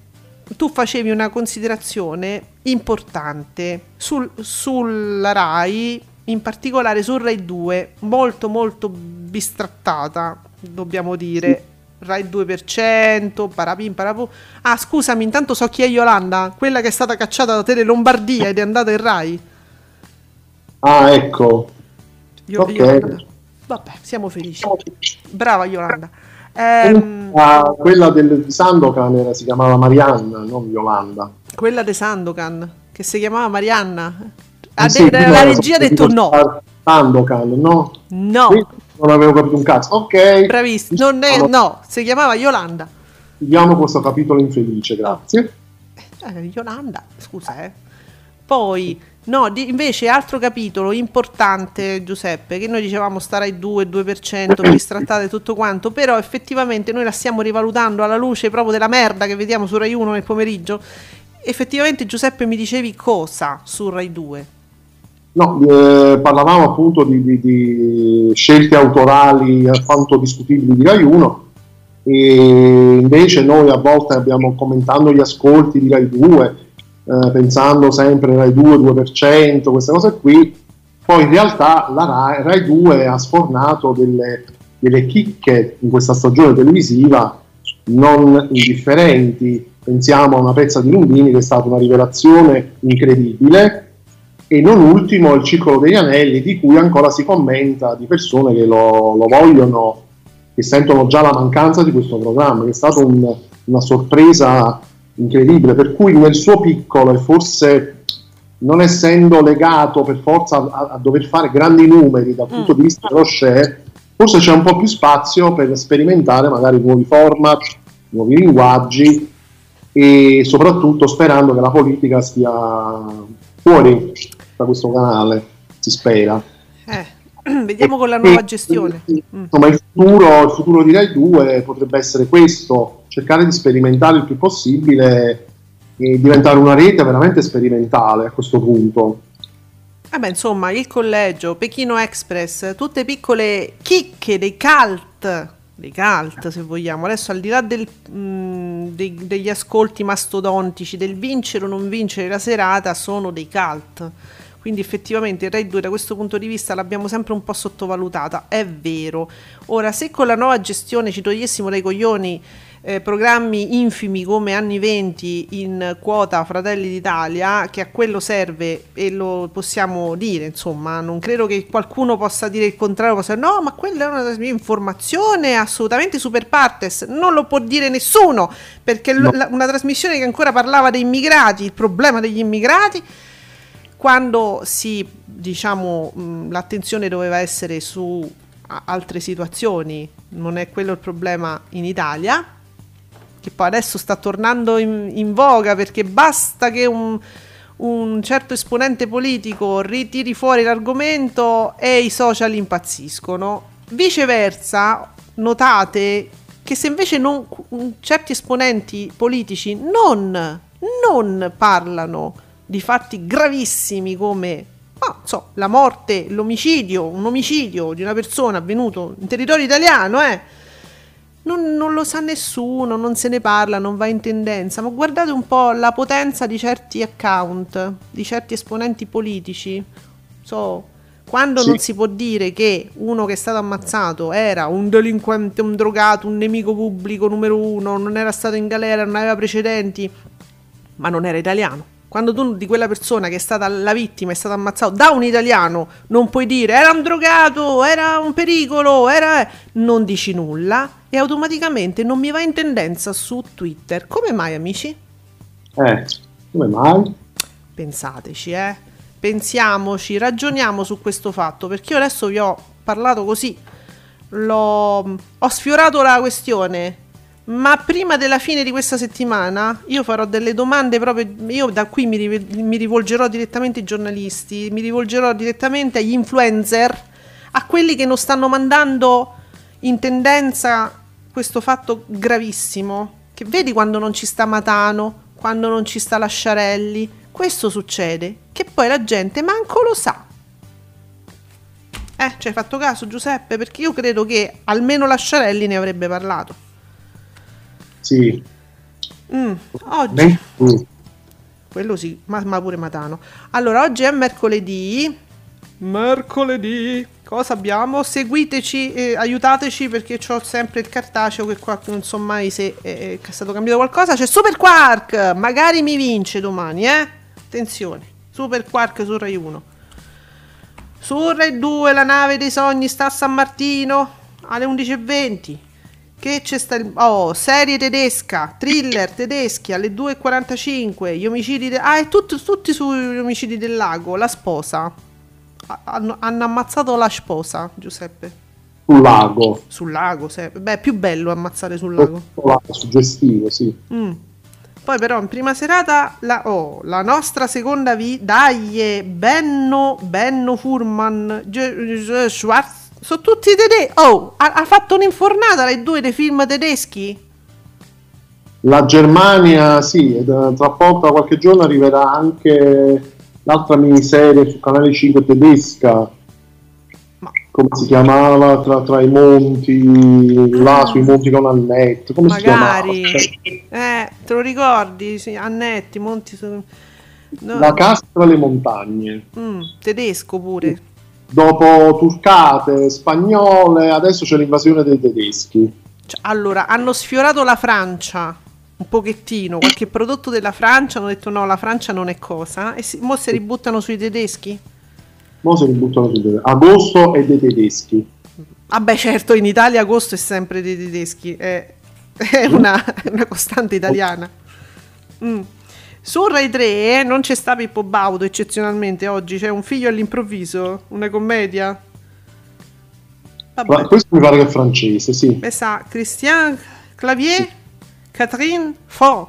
tu facevi una considerazione importante sul- sulla RAI, in particolare su Rai 2, molto molto bistrattata, dobbiamo dire. Rai 2%, parapim, parapu. Ah, scusami, intanto so chi è Yolanda, quella che è stata cacciata da Tele Lombardia ed è andata in Rai. Ah, ecco. Io- Ok. Yolanda. Vabbè, siamo felici. Brava Yolanda. Ehm, Ah, quella del, di Sandokan era- si chiamava Marianna, non Yolanda. quella di Sandokan, che si chiamava Marianna. Ha Eh sì, de- la regia ha detto no. Sandokan, no? No, Sì, Non avevo capito un cazzo. Ok. bravissimo. Non è, no, si chiamava Yolanda. Chiudiamo questo capitolo infelice, grazie. Eh, Yolanda, scusa, eh. Poi, no, di- invece altro capitolo importante, Giuseppe, che noi dicevamo stare ai 2, 2%, bistrattate tutto quanto, però effettivamente noi la stiamo rivalutando alla luce proprio della merda che vediamo su Rai 1 nel pomeriggio. Effettivamente Giuseppe mi dicevi cosa su Rai 2? No, eh, parlavamo appunto di, di- di scelte autorali alquanto discutibili di Rai 1 e invece noi a volte abbiamo commentando gli ascolti di Rai 2, eh, pensando sempre Rai 2, 2%, queste cose qui, poi in realtà la Rai, Rai 2 ha sfornato delle, delle chicche in questa stagione televisiva non indifferenti. Pensiamo a una pezza di Lundini che è stata una rivelazione incredibile e non ultimo il Circolo degli Anelli di cui ancora si commenta di persone che lo, lo vogliono, che sentono già la mancanza di questo programma, che è stata un- una sorpresa incredibile, per cui nel suo piccolo e forse non essendo legato per forza a, a dover fare grandi numeri dal punto di vista dello share, forse c'è un po' più spazio per sperimentare magari nuovi format, nuovi linguaggi e soprattutto sperando che la politica stia fuori da questo canale, si spera. Eh, vediamo con la nuova E- gestione. Mm. Insomma, il futuro, il futuro di Rai 2 potrebbe essere questo, cercare di sperimentare il più possibile e diventare una rete veramente sperimentale a questo punto. Vabbè, insomma, il collegio, Pechino Express, tutte piccole chicche dei cult, dei cult se vogliamo. Adesso al di là del, mh, dei- degli ascolti mastodontici, del vincere o non vincere la serata, sono dei cult. Quindi effettivamente il Rai 2 da questo punto di vista l'abbiamo sempre un po' sottovalutata, è vero. Ora, se con la nuova gestione ci togliessimo dai coglioni eh, programmi infimi come anni 20 in quota Fratelli d'Italia, che a quello serve e lo possiamo dire, insomma, non credo che qualcuno possa dire il contrario, possa no, ma quella è una informazione assolutamente super partes, non lo può dire nessuno, perché No. la- una trasmissione che ancora parlava dei immigrati, il problema degli immigrati, quando si diciamo mh, l'attenzione doveva essere su altre situazioni non è quello il problema in Italia che poi adesso sta tornando in, in voga perché basta che un, un certo esponente politico ritiri fuori l'argomento e i social impazziscono. Viceversa notate che se invece non- certi esponenti politici non, non parlano di fatti gravissimi come ma, so, la morte, l'omicidio, un omicidio di una persona avvenuto in territorio italiano, eh, non, non lo sa nessuno, non se ne parla, non va in tendenza, ma guardate un po' la potenza di certi account, di certi esponenti politici. So, quando Sì. non si può dire che uno che è stato ammazzato era un delinquente, un drogato, un nemico pubblico numero uno, non era stato in galera, non aveva precedenti, ma non era italiano. Quando tu di quella persona che è stata la vittima, è stato ammazzato da un italiano, non puoi dire era un drogato, era un pericolo, era... non dici nulla e automaticamente non mi va in tendenza su Twitter. Come mai amici? Eh, come mai? Pensateci, eh. Pensiamoci, ragioniamo su questo fatto, perché io adesso vi ho parlato così, l'ho, ho sfiorato la questione, ma prima della fine di questa settimana io farò delle domande proprio, io da qui mi, mi rivolgerò direttamente ai giornalisti, mi rivolgerò direttamente agli influencer, a quelli che non stanno mandando in tendenza questo fatto gravissimo, che vedi quando non ci sta Matano, quando non ci sta Lasciarelli, questo succede, che poi la gente manco lo sa. Eh, ci hai fatto caso Giuseppe? Perché io credo che almeno Lasciarelli ne avrebbe parlato. Sì. Mm, oggi, mm. quello sì, ma, ma pure Matano. Allora, oggi è mercoledì. Mercoledì. Cosa abbiamo? Seguiteci, eh, aiutateci perché ho sempre il cartaceo che qua non so mai se eh, è stato cambiato qualcosa. C'è Super Quark, magari mi vince domani, eh? Attenzione, Super Quark su Rai 1. Su Rai 2 la nave dei sogni sta a San Martino alle 11.20. Che c'è sta il... Oh, serie tedesca, thriller tedeschi alle 2.45. Gli omicidi... de- ah, è tutto, tutti sugli omicidi del lago. La sposa. Ha- Hanno, hanno ammazzato la sposa, Giuseppe. Sul lago. Sul lago, se... beh, è più bello ammazzare sul lago. Suggestivo, sì. Mm. Poi però in prima serata la, oh, la nostra seconda vi dai Benno Benno Furman Schwarz sono tutti tedeschi oh ha, ha fatto un'infornata dai due dei film tedeschi La Germania, sì, eh, tra poco, tra qualche giorno arriverà anche l'altra miniserie su Canale 5 tedesca. Come si chiamava? Tra, tra i monti, là sui monti con Annette. Come magari si chiamava? eh te lo ricordi sì, Annetti Monti su- no, La casa tra le montagne. mm, tedesco pure Dopo turcate, spagnole, adesso c'è l'invasione dei tedeschi. Cioè, allora hanno sfiorato la Francia un pochettino qualche prodotto della Francia hanno detto no la Francia non è cosa e si, mo si ributtano sui tedeschi Mo se li buttano su due. Agosto è dei tedeschi. Vabbè, certo, in Italia agosto è sempre dei tedeschi, è, è una, è una costante italiana. Mm. Su Rai 3 non c'è sta Pippo Baudo eccezionalmente oggi, c'è un figlio all'improvviso, una commedia. Vabbè, questo mi pare che è francese, sì. sa Christian Clavier, Catherine Fort.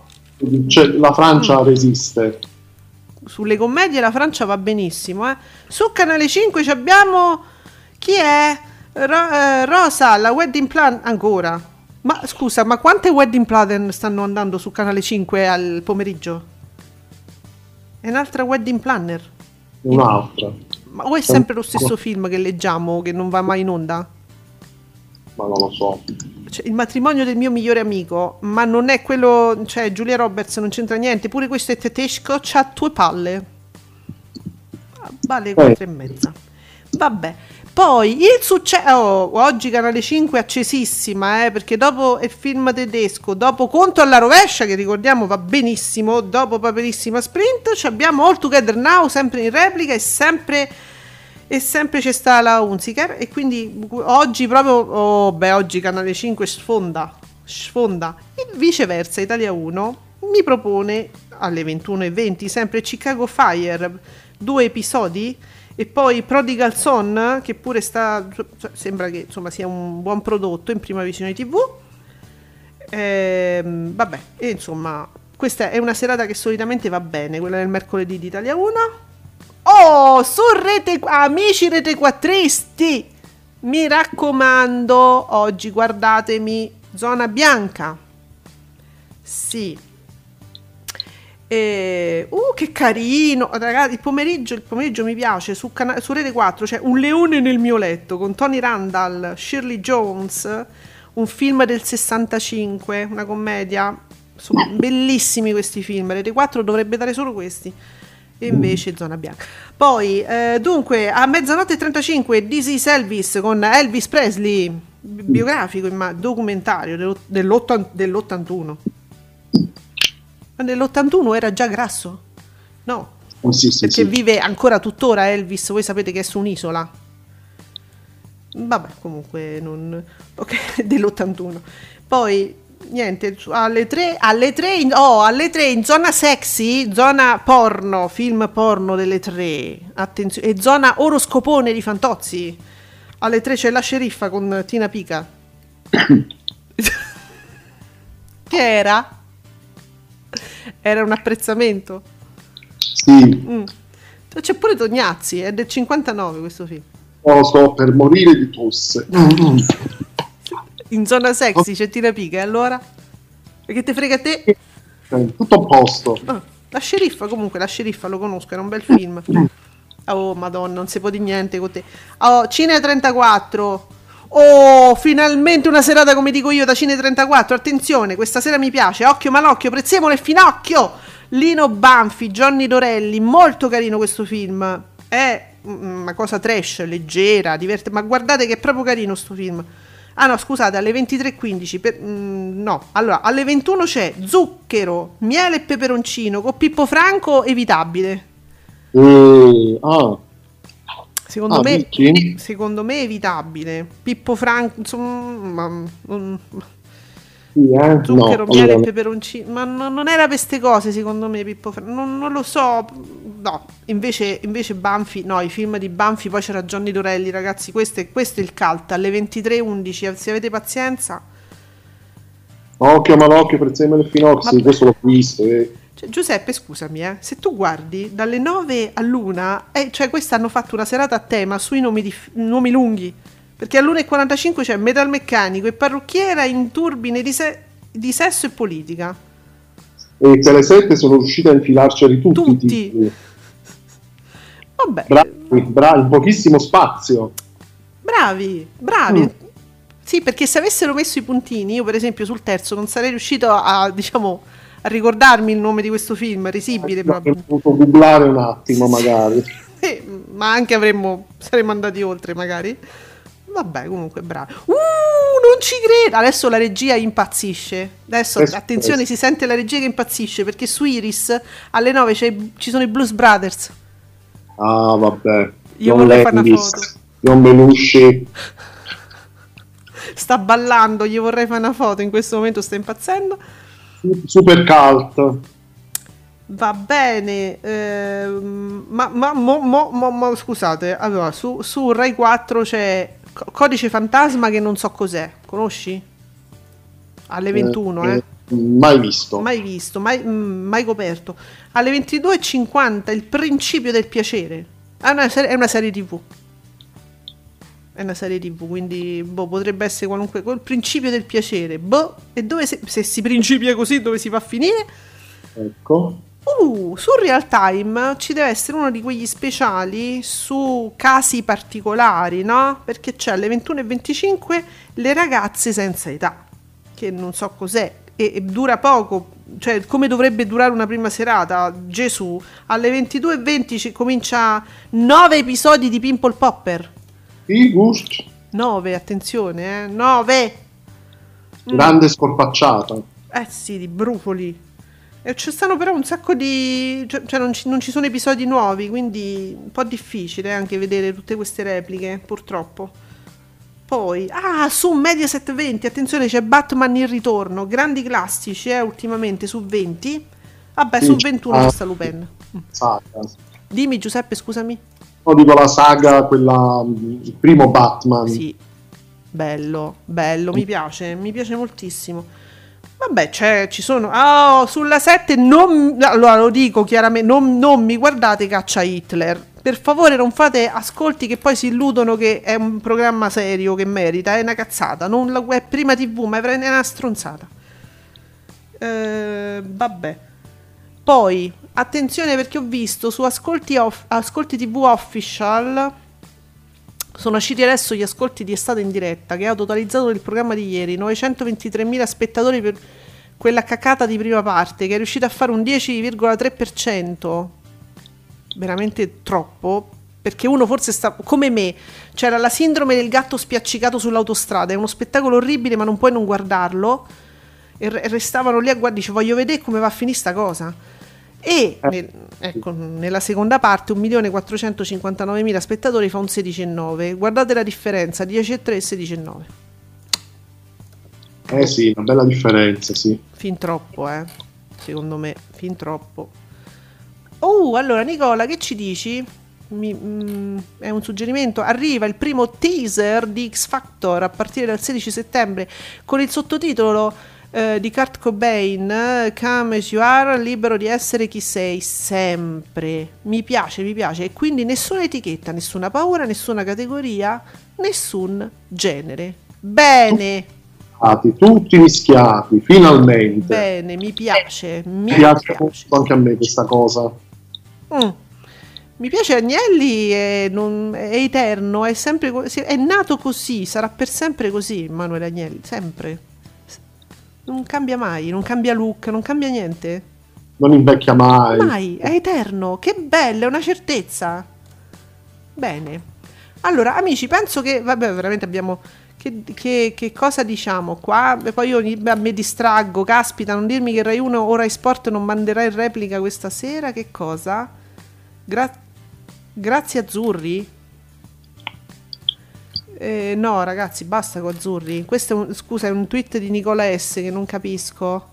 Cioè, la Mm. Francia resiste. Sulle commedie la Francia va benissimo. Eh. Su Canale 5 ci abbiamo chi è? Ro- eh, Rosa, la wedding plan ancora. Ma scusa, ma quante wedding plan stanno andando su Canale 5 al pomeriggio? È un'altra wedding planner. Un'altra. Ma o è sempre lo stesso film che leggiamo che non va mai in onda? Ma non lo so. Cioè, il matrimonio del mio migliore amico, ma non è quello, cioè Giulia Roberts non c'entra niente, pure questo è tedesco, c'ha due palle. Vale quattro e mezza. Vabbè. Poi il successo oh, oggi Canale 5 è accesissima, eh, perché dopo il film tedesco, dopo Conto alla rovescia, che ricordiamo va benissimo, dopo Paperissima Sprint, abbiamo All Together Now, sempre in replica e sempre e sempre c'è sta la Unziker e quindi oggi proprio oh, beh oggi Canale 5 sfonda sfonda. E viceversa Italia 1 mi propone alle 21.20 sempre Chicago Fire due episodi e poi Prodigal Son che pure sta sembra che insomma sia un buon prodotto in prima visione tv Ehm, vabbè e insomma questa è una serata che solitamente va bene quella del mercoledì di Italia 1 Oh, su rete amici rete quattristi. Mi raccomando, oggi guardatemi Zona Bianca. Sì. E, uh, che carino, ragazzi, il pomeriggio, il pomeriggio mi piace su, cana- su Rete 4 c'è Un leone nel mio letto con Tony Randall, Shirley Jones, un film del 65, una commedia. Sono bellissimi questi film. Rete 4 dovrebbe dare solo questi. E invece zona bianca. Poi, eh, dunque, a mezzanotte e 35, This is Elvis con Elvis Presley, bi- biografico, imma- documentario dello- dell'ottan- dell'81. Ma nell'81 era già grasso? No, Oh, sì, sì, perché sì. vive ancora tuttora Elvis, voi sapete che è su un'isola. Vabbè, comunque non... ok, dell'81. Poi niente, alle 3 alle 3 in, oh, alle 3 in zona sexy, zona porno, film porno delle 3. Attenzione, e zona oroscopone di Fantozzi. Alle 3 c'è la sceriffa con Tina Pica. che era? Era un apprezzamento. Sì, Mm. C'è pure Tognazzi, è del 59 questo film. oh, sto per morire di tosse. Mm, In zona sexy c'è Tina Pica, e allora? Perché te frega a te? Eh, Tutto a posto. Ah, la sceriffa, comunque, la sceriffa lo conosco, era un bel film. Oh, madonna, non si può di niente con te. Oh, Cine 34. Oh, finalmente una serata come dico io da Cine 34. Attenzione, questa sera mi piace. Occhio malocchio, prezzemolo e finocchio. Lino Banfi, Johnny Dorelli, molto carino questo film. È mm, una cosa trash, leggera, divertente, ma guardate che è proprio carino sto film. Ah no, scusate, alle 23.15, per- mm, no, allora, alle 21 c'è Zucchero, Miele e Peperoncino con Pippo Franco, evitabile. Eh, ah, Secondo Ah, me, secondo me evitabile. Pippo Franco, insomma, mm, sì, eh? zucchero, no, miele e allora, peperoncino, ma no- non era per queste cose secondo me Pippo Franco, non, non lo so, no, invece, invece Banfi, no, i film di Banfi, poi c'era Johnny Dorelli, ragazzi, questo è, questo è il cult, alle 23.11, se avete pazienza, Occhio malocchio, prezzemolo e finocchio, sì, Ma- questo l'ho visto. eh. Cioè, Giuseppe, scusami, eh, se tu guardi dalle 9 all'una, eh, cioè questa hanno fatto una serata a tema sui nomi, di- nomi lunghi, perché all'1.45 c'è metalmeccanico e parrucchiera in turbine di, se- di sesso e politica. E Tele7 sono riusciti a infilarceli tutti. i Tutti. Vabbè, Bravi, bravi, pochissimo spazio. bravi, bravi. Mm. Sì, perché se avessero messo i puntini, io per esempio sul terzo non sarei riuscito a, diciamo, a ricordarmi il nome di questo film, risibile proprio. Avrei potuto googlare un attimo, magari. Eh, ma anche avremmo saremmo andati oltre magari vabbè comunque bravo uh non ci credo adesso la regia impazzisce adesso Adesso- attenzione si sente la regia che impazzisce perché su Iris alle 9 c'è- ci sono i Blues Brothers Ah, vabbè. Io John vorrei fare una Landis, foto. John Belushi. sta ballando gli vorrei fare una foto in questo momento sta impazzendo Super cult. Va bene, ehm, ma, ma mo- mo- mo- scusate, allora su, su Rai 4 c'è Co- Codice Fantasma che non so cos'è, conosci? Alle 21, eh? Mai visto. Mai visto, mai, mm, mai coperto. Alle 22.50 Il principio del piacere. È una, serie, è una serie tv. È una serie tv, quindi boh, potrebbe essere qualunque... Col principio del piacere. Boh, e dove si- se si principia così, dove si va a finire? Ecco. Uh, su Real Time ci deve essere uno di quegli speciali su casi particolari, no? Perché c'è alle 21.25 le ragazze senza età, che non so cos'è, e, e dura poco, cioè come dovrebbe durare una prima serata, Gesù. Alle 22.20 ci comincia 9 episodi di Pimple Popper. Sì, gusto. 9, attenzione, eh? 9! Grande scorpacciata. Eh sì, di brufoli. E ci stanno però un sacco di... cioè, cioè non, ci, non ci sono episodi nuovi, quindi un po' difficile anche vedere tutte queste repliche, purtroppo. Poi, ah, su Mediaset 20, attenzione, c'è Batman il ritorno, grandi classici, eh, ultimamente su 20. Vabbè, Sì, su 21 ah. ci sta Lupin. Saga. Dimmi Giuseppe, scusami. No, dico la saga, quella, il primo Batman. Sì, bello, bello, mi piace, mi piace moltissimo. Vabbè, c'è, ci sono. Oh, sulla 7 non. Allora lo dico chiaramente: non, non mi guardate caccia Hitler. Per favore, non fate ascolti che poi si illudono che è un programma serio che merita. È una cazzata. Non la, è prima TV, ma è una stronzata. Eh, vabbè. Poi, attenzione perché ho visto su Ascolti, Off- Ascolti TV Official Sono usciti adesso gli ascolti di estate in diretta che ha totalizzato il programma di ieri 923.000 spettatori per quella cacata di prima parte che è riuscita a fare un 10,3%. Veramente troppo. Perché uno forse sta come me, c'era la sindrome del gatto spiaccicato sull'autostrada. È uno spettacolo orribile, ma non puoi non guardarlo. E restavano lì a guardare, dice voglio vedere come va a finire sta cosa. E Eh. nel- ecco, nella seconda parte 1.459.000 spettatori fa un 16,9. Guardate la differenza, 10,3 e 16,9. Eh sì, una bella differenza, sì. Fin troppo, eh. Secondo me, fin troppo. Oh, allora Nicola, che ci dici? Mi- mm, è un suggerimento. Arriva il primo teaser di X Factor a partire dal 16 settembre con il sottotitolo eh, di Kurt Cobain, Come as you are, libero di essere chi sei, sempre. Mi piace, mi piace. E quindi nessuna etichetta, nessuna paura, nessuna categoria, nessun genere. Bene, Stati Tutti mischiati, finalmente. bene, mi piace. Mi Mi piace piace. molto anche a me questa cosa. Mm. Mi piace Agnelli, è, non- è eterno, è sempre è nato così, sarà per sempre così Manuele Agnelli, sempre. Non cambia mai, non cambia look, non cambia niente. Non invecchia mai. Mai, è eterno, che bello, è una certezza. Bene. Allora, amici, penso che, vabbè, veramente abbiamo... Che, che- che cosa diciamo qua? E poi io mi- distraggo, caspita, non dirmi che Rai 1 o Rai Sport non manderà in replica questa sera, che cosa? Gra- grazie Azzurri? Eh, no, ragazzi, basta con Azzurri. Questo è un, scusa, è un tweet di Nicola S che non capisco.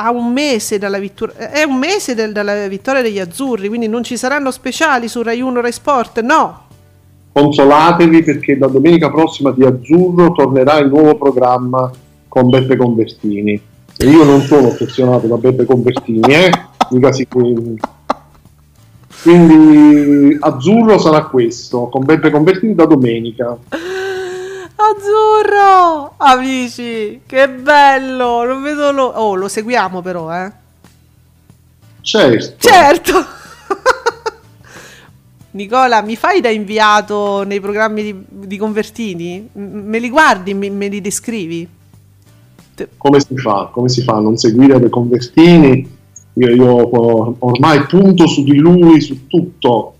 A un mese dalla vittoria, è un mese del- dalla vittoria degli Azzurri, quindi non ci saranno speciali su Rai 1 Rai Sport? No. Consolatevi perché da domenica prossima di Azzurro tornerà il nuovo programma con Beppe Convertini. E io non sono ossessionato da Beppe Convertini, eh? Mica si- Quindi Azzurro sarà questo, con Beppe Convertini da domenica. Azzurro! Amici, che bello! Non vedo lo... Oh, lo seguiamo però, eh. Certo. Certo! Nicola, mi fai da inviato nei programmi di, di Convertini? M- me li guardi, me, me li descrivi? Come si fa? Come si fa a non seguire De Convertini? Io, io ormai punto su di lui, su tutto.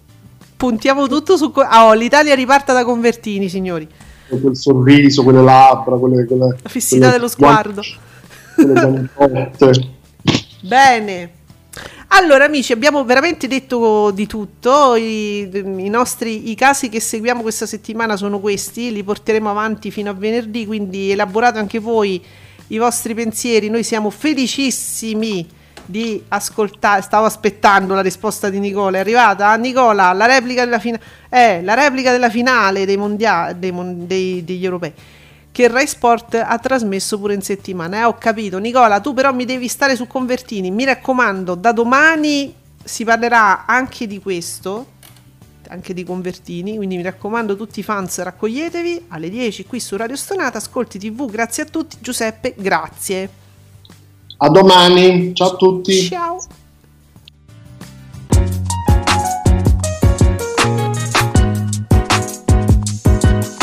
Puntiamo tutto su... Ah, oh, l'Italia riparta da Convertini, signori. Quel sorriso, quelle labbra, quelle, quelle, La fissità quelle dello sguardo. quelle guantotte. Bene. Allora, amici, abbiamo veramente detto di tutto. I, i nostri i casi che seguiamo questa settimana sono questi, li porteremo avanti fino a venerdì, quindi elaborate anche voi i vostri pensieri. Noi siamo felicissimi di ascoltare. Stavo aspettando la risposta di Nicola. È arrivata? Nicola, la replica della, fina- eh, la replica della finale dei mondiali dei mon- dei- degli europei che Rai Sport ha trasmesso pure in settimana. Eh, ho capito. Nicola, tu però mi devi stare su Convertini. Mi raccomando, da domani si parlerà anche di questo, anche di Convertini. Quindi mi raccomando, tutti i fans, raccoglietevi alle 10 qui su Radio Stonata. Ascolti TV. Grazie a tutti. Giuseppe, grazie. A domani, ciao a tutti. Ciao.